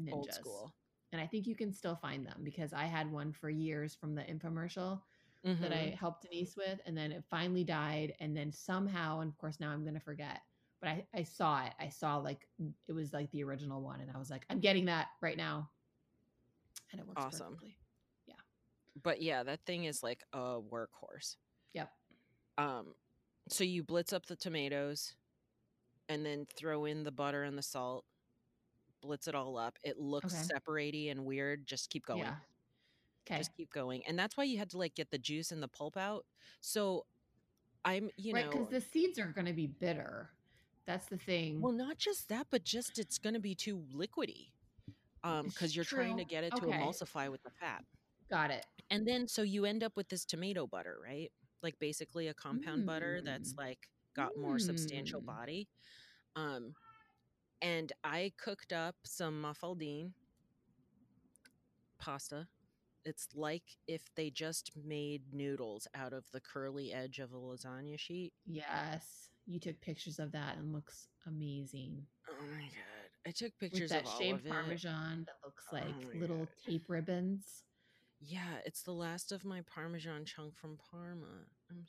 ninjas. old school And I think you can still find them because I had one for years from the infomercial that I Mhm. helped Denise with, and then it finally died. And then somehow, and of course now I'm gonna forget, but I, I saw it. I saw like it was like the original one, and I was like, I'm getting that right now. And it works Awesome. perfectly. But yeah that thing is like a workhorse Yep. um so you blitz up the tomatoes and then throw in the butter and the salt blitz it all up it looks Okay. separatey and weird just keep going Yeah. Okay. just keep going and that's why you had to like get the juice and the pulp out so i'm you right, know because the seeds aren't going to be bitter. That's the thing. well not just that but just it's going to be too liquidy um because you're trying to get it to Okay. emulsify with the fat Got it. and then so you end up with this tomato butter right like basically a compound butter that's Mm. like got more substantial Mm. body um and i cooked up some mafaldine pasta it's like if they just made noodles out of the curly edge of a lasagna sheet Yes. You took pictures of that and looks amazing. oh my god i took With pictures that of shaved of parmesan that looks Oh like my little God. tape ribbons. Yeah, it's the last of my Parmesan chunk from Parma. I'm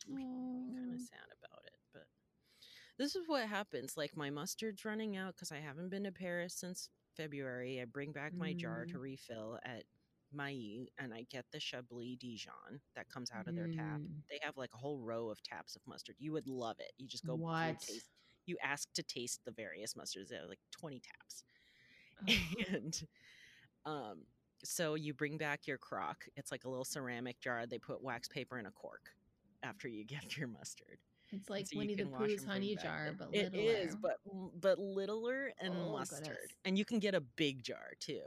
kind of sad about it, but this is what happens. Like my mustard's running out because I haven't been to Paris since February. I bring back my jar to Mm. refill at Maille, and I get the Chablis Dijon that comes out of their tap. Mm. They have like a whole row of taps of mustard. You would love it. You just go What? taste. You ask to taste the various mustards. They have like 20 taps. Oh. (laughs) and um so you bring back your crock it's like a little ceramic jar they put wax paper in a cork after you (laughs) get your mustard It's like so Winnie the Pooh's honey back jar, but it littler. is but but littler and Oh, mustard goodness. and you can get a big jar too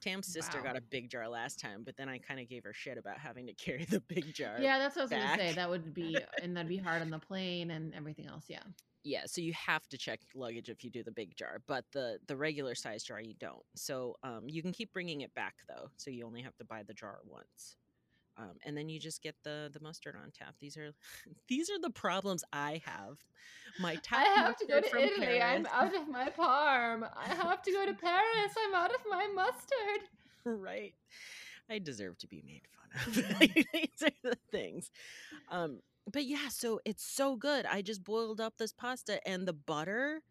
tam's sister Wow. got a big jar last time but then i kind of gave her shit about having to (laughs) carry the big jar Yeah, that's what I was gonna say. That would (laughs) be, and that'd be hard on the plane and everything else. Yeah. Yeah so you have to check luggage if you do the big jar but the the regular size jar you don't so um, you can keep bringing it back though so you only have to buy the jar once um, and then you just get the the mustard on tap these are (laughs) these are the problems i have my tap I have to go to Italy. I'm out of my parm. I have to go to Paris. I'm out of my mustard. (laughs) right i deserve to be made fun of (laughs) these are the things um but yeah so it's so good i just boiled up this pasta and the butter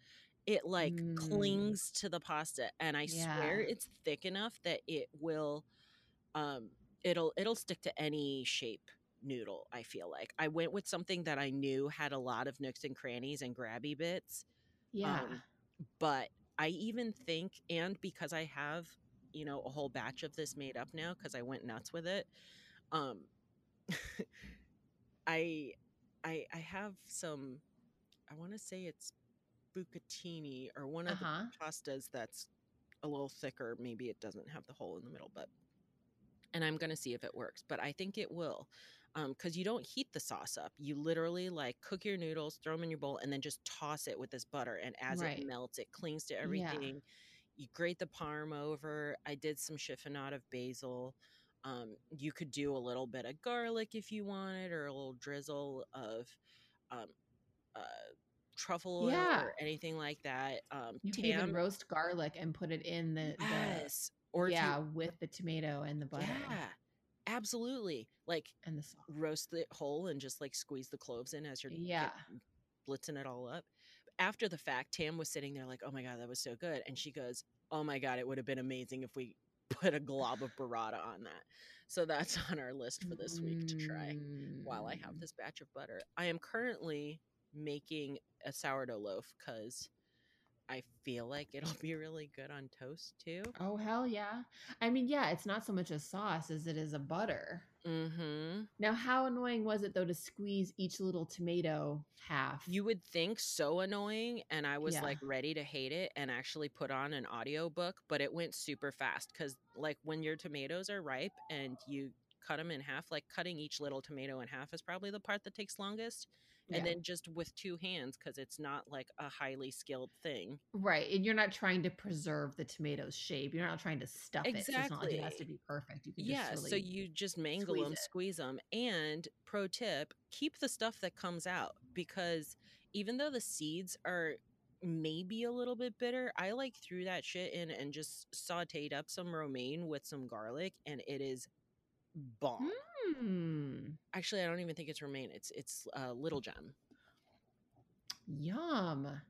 it like Mm. clings to the pasta and i swear it's thick enough that it will um it'll it'll stick to any shape noodle i feel like i went with something that i knew had a lot of nooks and crannies and grabby bits Yeah. um, but I even think, and because I have, you know, a whole batch of this made up now because I went nuts with it, um, (laughs) I, I, I have some. I want to say it's bucatini or one of huh. the uh-huh. pastas that's a little thicker. Maybe it doesn't have the hole in the middle, but and I'm gonna see if it works. But I think it will, um, because you don't heat the sauce up. You literally like cook your noodles, throw them in your bowl, and then just toss it with this butter. And as Right. it melts, it clings to Yeah. everything. You grate the parm over. I did some chiffonade of basil. Um, you could do a little bit of garlic if you wanted, or a little drizzle of um, uh, truffle Yeah. or anything like that. Um, You can even roast garlic and put it in the, yes, the or if you- yeah with the tomato and the butter yeah, absolutely. Like and the sauce. roast it whole and just like squeeze the cloves in as you're get- Yeah. blitzing it all up. After the fact, Tam was sitting there like, "Oh my god, that was so good," and she goes, "Oh my god, it would have been amazing if we put a glob of burrata on that." So that's (laughs) on our list for this week to try while I have Mm. this batch of butter. I am currently making a sourdough loaf because I feel like it'll be really good on toast too. Oh hell yeah! I mean, yeah, it's not so much a sauce as it is a butter. Mm-hmm. Now, how annoying was it though to squeeze each little tomato half? You would think so annoying, and I was Yeah. like ready to hate it and actually put on an audiobook, but it went super fast because, like, when your tomatoes are ripe and you cut them in half, like cutting each little tomato in half is probably the part that takes longest. Yeah. And then just with two hands, because it's not like a highly skilled thing. right, and you're not trying to preserve the tomato's shape. You're not trying to stuff it. So it's not like it has to be perfect. You can Yeah, just so you just mangle squeeze them, it. squeeze them. And pro tip, keep the stuff that comes out because even though the seeds are maybe a little bit bitter, I like threw that shit in and just sauteed up some romaine with some garlic and it is bomb. Hmm. Actually, I don't even think it's romaine. It's it's uh, little gem. Yum.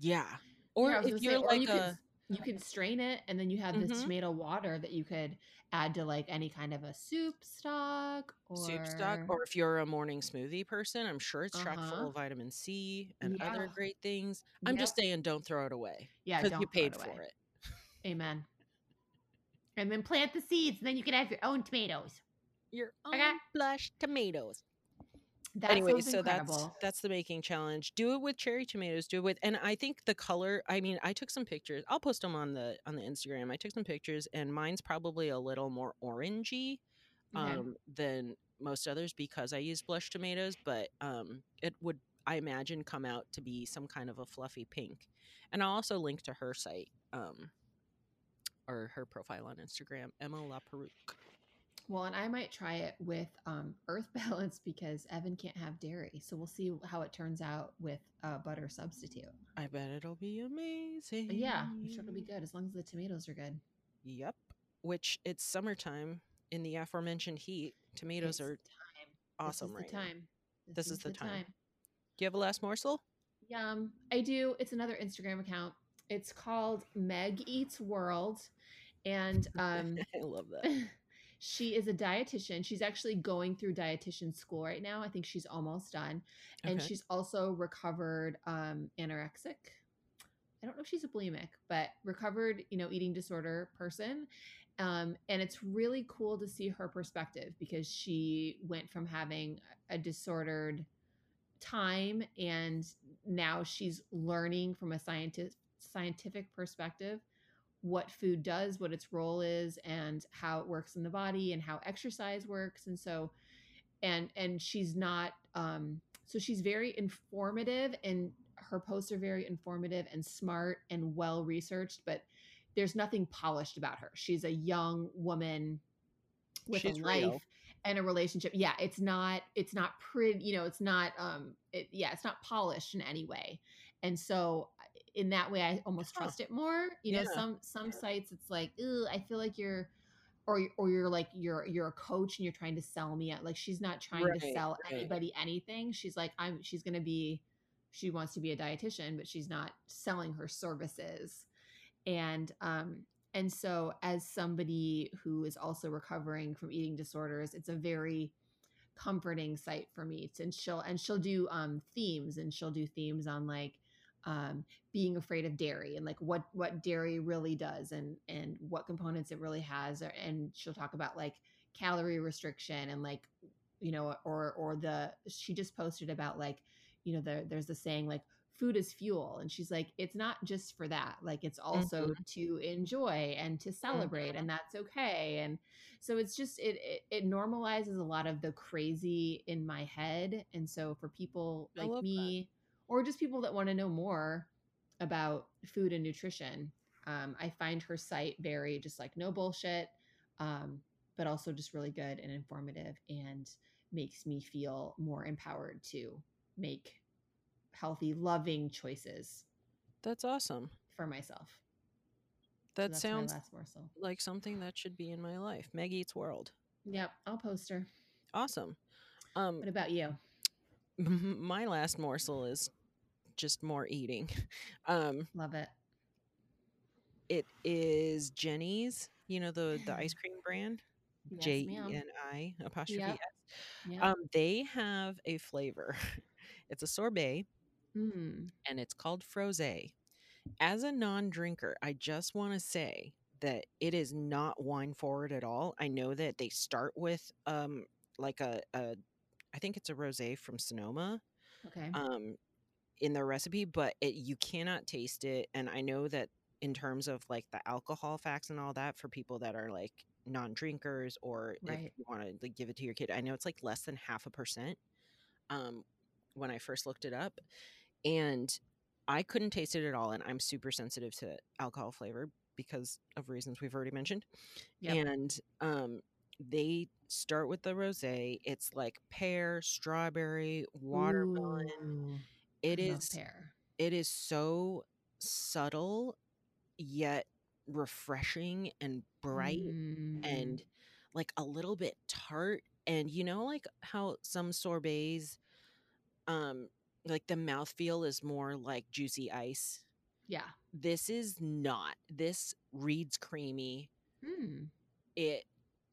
Yeah. Or Yeah, if you're say, like you a could you can strain it and then you have this Mhm. tomato water that you could add to like any kind of a soup stock or soup stock, or if you're a morning smoothie person, I'm sure it's chock full Uh-huh. of vitamin C and other great things. I'm just saying, don't throw it away yeah, because you paid it for it. Amen. And then plant the seeds, and then you can have your own tomatoes. Your own Okay. blush tomatoes. That anyway, so incredible. that's that's the making challenge. Do it with cherry tomatoes. Do it with, and I think the color. I mean, I took some pictures. I'll post them on the on the Instagram. I took some pictures, and mine's probably a little more orangey Okay. um, than most others because I use blush tomatoes. But um, it would, I imagine, come out to be some kind of a fluffy pink. And I'll also link to her site um, or her profile on Instagram, Emma Laperruque. Well, and I might try it with um, Earth (laughs) Balance because Evan can't have dairy, so we'll see how it turns out with a butter substitute. I bet it'll be amazing. But yeah, I'm sure it'll be good as long as the tomatoes are good. Yep. Which it's summertime. in the aforementioned heat, tomatoes It's are time. awesome this is right the now. time. This is the time. Do you have a last morsel? Yum. I do. It's another Instagram account. It's called Meg Eats World. And (laughs) um I love that. (laughs) she is a dietitian. She's actually going through dietitian school right now. I think she's almost done. And Okay. she's also recovered um anorexic. I don't know if she's a bulimic, but recovered, you know, eating disorder person. Um, and it's really cool to see her perspective because she went from having a disordered time and now she's learning from a scientific scientific perspective what food does, what its role is, and how it works in the body and how exercise works. And so, and and she's not um so she's very informative and her posts are very informative and smart and well researched, but there's nothing polished about her. She's a young woman with She's a life real. and a relationship. Yeah, it's not it's not pretty, you know, it's not um it, yeah, it's not polished in any way. And so in that way I almost trust it more. You know, Yeah. some some sites it's like, "Ugh, I feel like you're or or you're like you're you're a coach and you're trying to sell me at like she's not trying to sell right. anybody anything. She's like I'm she's going to be she wants to be a dietitian, but she's not selling her services. And um and so as somebody who is also recovering from eating disorders, it's a very comforting site for me. And she'll and she'll do um themes and she'll do themes on like um being afraid of dairy and like what what dairy really does and and what components it really has and she'll talk about like calorie restriction and like you know or or the she just posted about like you know there there's the saying like food is fuel and she's like it's not just for that like it's also to enjoy and to celebrate and that's okay and so it's just it, it it normalizes a lot of the crazy in my head and so for people like me or just people that want to know more about food and nutrition um, i find her site very just like no bullshit um, but also just really good and informative and makes me feel more empowered to make healthy loving choices That's awesome. for myself That that's sounds my last morsel like something that should be in my life. Meg Eats World. yep i'll post her Awesome. Um, what about you (laughs) my last morsel is just more eating. (laughs) Um, love it it is Jeni's. You know the the ice (gasps) cream brand. Yes, J E. N I apostrophe Yep. S. Yep. Um, they have a flavor. (laughs) It's a sorbet Mm. and it's called frosé. As a non-drinker, I just want to say that it is not wine forward at all. I know that they start with um like a, a I think it's a rosé from Sonoma okay um in their recipe, but it you cannot taste it and I know that in terms of like the alcohol facts and all that for people that are like non-drinkers or if you want to like give it to your kid, I know it's like less than half a percent. Um when I first looked it up and I couldn't taste it at all and I'm super sensitive to alcohol flavor because of reasons we've already mentioned. Yep. And um they start with the rosé. It's like pear, strawberry, watermelon. Ooh, it is pear. it is so subtle yet refreshing and bright Mm. and like a little bit tart and you know like how some sorbets um like the mouthfeel is more like juicy ice yeah this is not this reads creamy Mm. it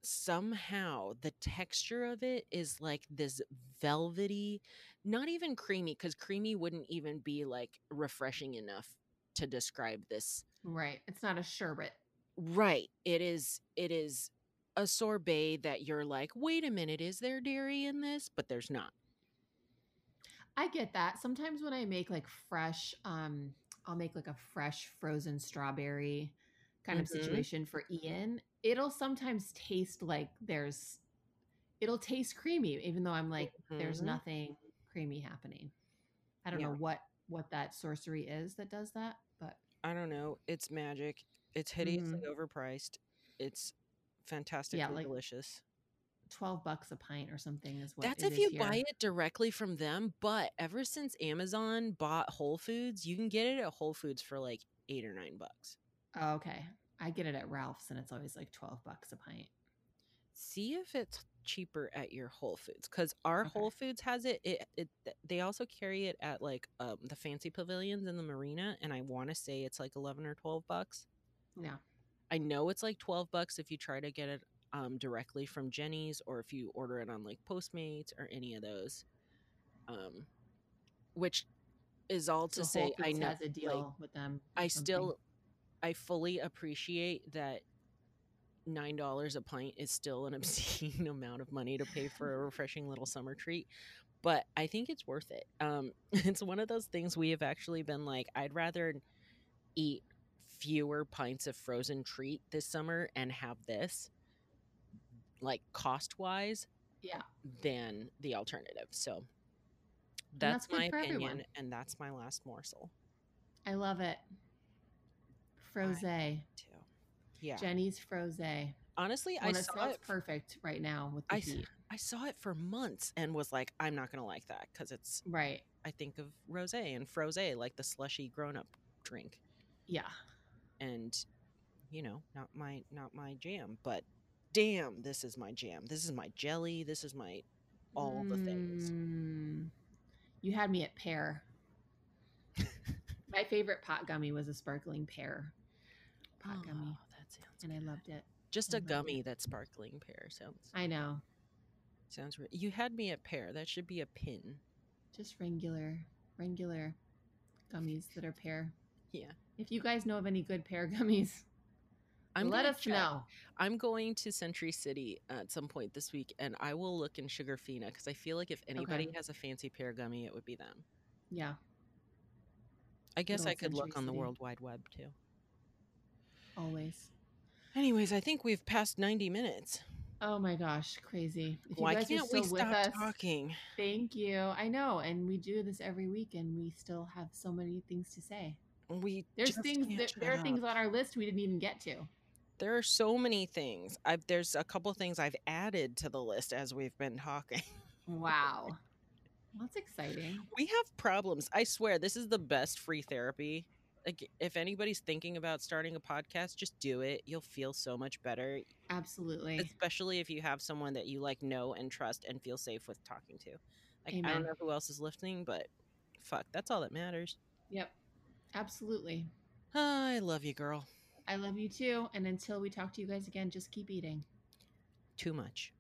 somehow the texture of it is like this velvety not even creamy because creamy wouldn't even be like refreshing enough to describe this right it's not a sherbet right it is it is a sorbet that you're like wait a minute is there dairy in this but there's not I get that. Sometimes when I make like fresh, um, I'll make like a fresh frozen strawberry kind of Mhm. situation for Ian. It'll sometimes taste like there's, it'll taste creamy, even though I'm like, there's Mhm. nothing creamy happening. I don't Yeah. know what what that sorcery is that does that, but i don't know it's magic it's hideously overpriced it's fantastically like, delicious twelve bucks a pint or something is what. That's if you here. buy it directly from them. But ever since Amazon bought Whole Foods, you can get it at Whole Foods for like eight or nine bucks. Oh, okay, I get it at Ralph's and it's always like twelve bucks a pint. see if it's cheaper at your Whole Foods because our Okay. Whole Foods has it. It, it. They also carry it at like um, the fancy pavilions in the marina, and I want to say it's like eleven or twelve bucks. Yeah. I know it's like 12 bucks if you try to get it um, directly from Jeni's or if you order it on like Postmates or any of those. Um, which is all to say, I know has a deal with them. I something. still, I fully appreciate that nine dollars a pint is still an (laughs) obscene amount of money to pay for a (laughs) refreshing little summer treat. But I think it's worth it. Um, (laughs) it's one of those things we have actually been like, I'd rather eat fewer pints of frozen treat this summer and have this like cost wise Yeah. than the alternative so that's that's, my opinion everyone. and that's my last morsel I love it. Frosé. too yeah Jeni's Frosé. honestly i saw it perfect right now with the I, heat. I saw it for months and was like i'm not gonna like that because it's Right. i think of rose and frosé like the slushy grown-up drink Yeah. and you know not my not my jam but damn this is my jam this is my jelly this is my all the things Mm, You had me at pear. (laughs) My favorite pot gummy was a sparkling pear pot gummy, Oh, that sounds and I loved it. just I a love it. gummy that's sparkling pear sounds I know. sounds re- you had me at pear that should be a pin Just regular, regular gummies that are pear. yeah If you guys know of any good pear (laughs) gummies, i'm let us check. know. i'm going to century city at some point this week and i will look in sugarfina because i feel like if anybody has a fancy pear gummy it would be them Yeah, i guess i could look Century on the City. world wide web too always. anyways i think we've passed 90 minutes Oh my gosh, crazy. If you why guys can't we still with stop us, talking thank you. I know, and we do this every week, and we still have so many things to say. we There's things there, there are up. things on our list we didn't even get to. There are so many things. I've there's a couple things I've added to the list as we've been talking. Wow. (laughs) That's exciting. We have problems. I swear this is the best free therapy. Like if anybody's thinking about starting a podcast, just do it. You'll feel so much better, Absolutely. especially if you have someone that you like know and trust and feel safe with talking to. Like I don't know who else is listening, but fuck, that's all that matters. Yep. Absolutely. I love you, girl. I love you too. And until we talk to you guys again, just keep eating. Too much.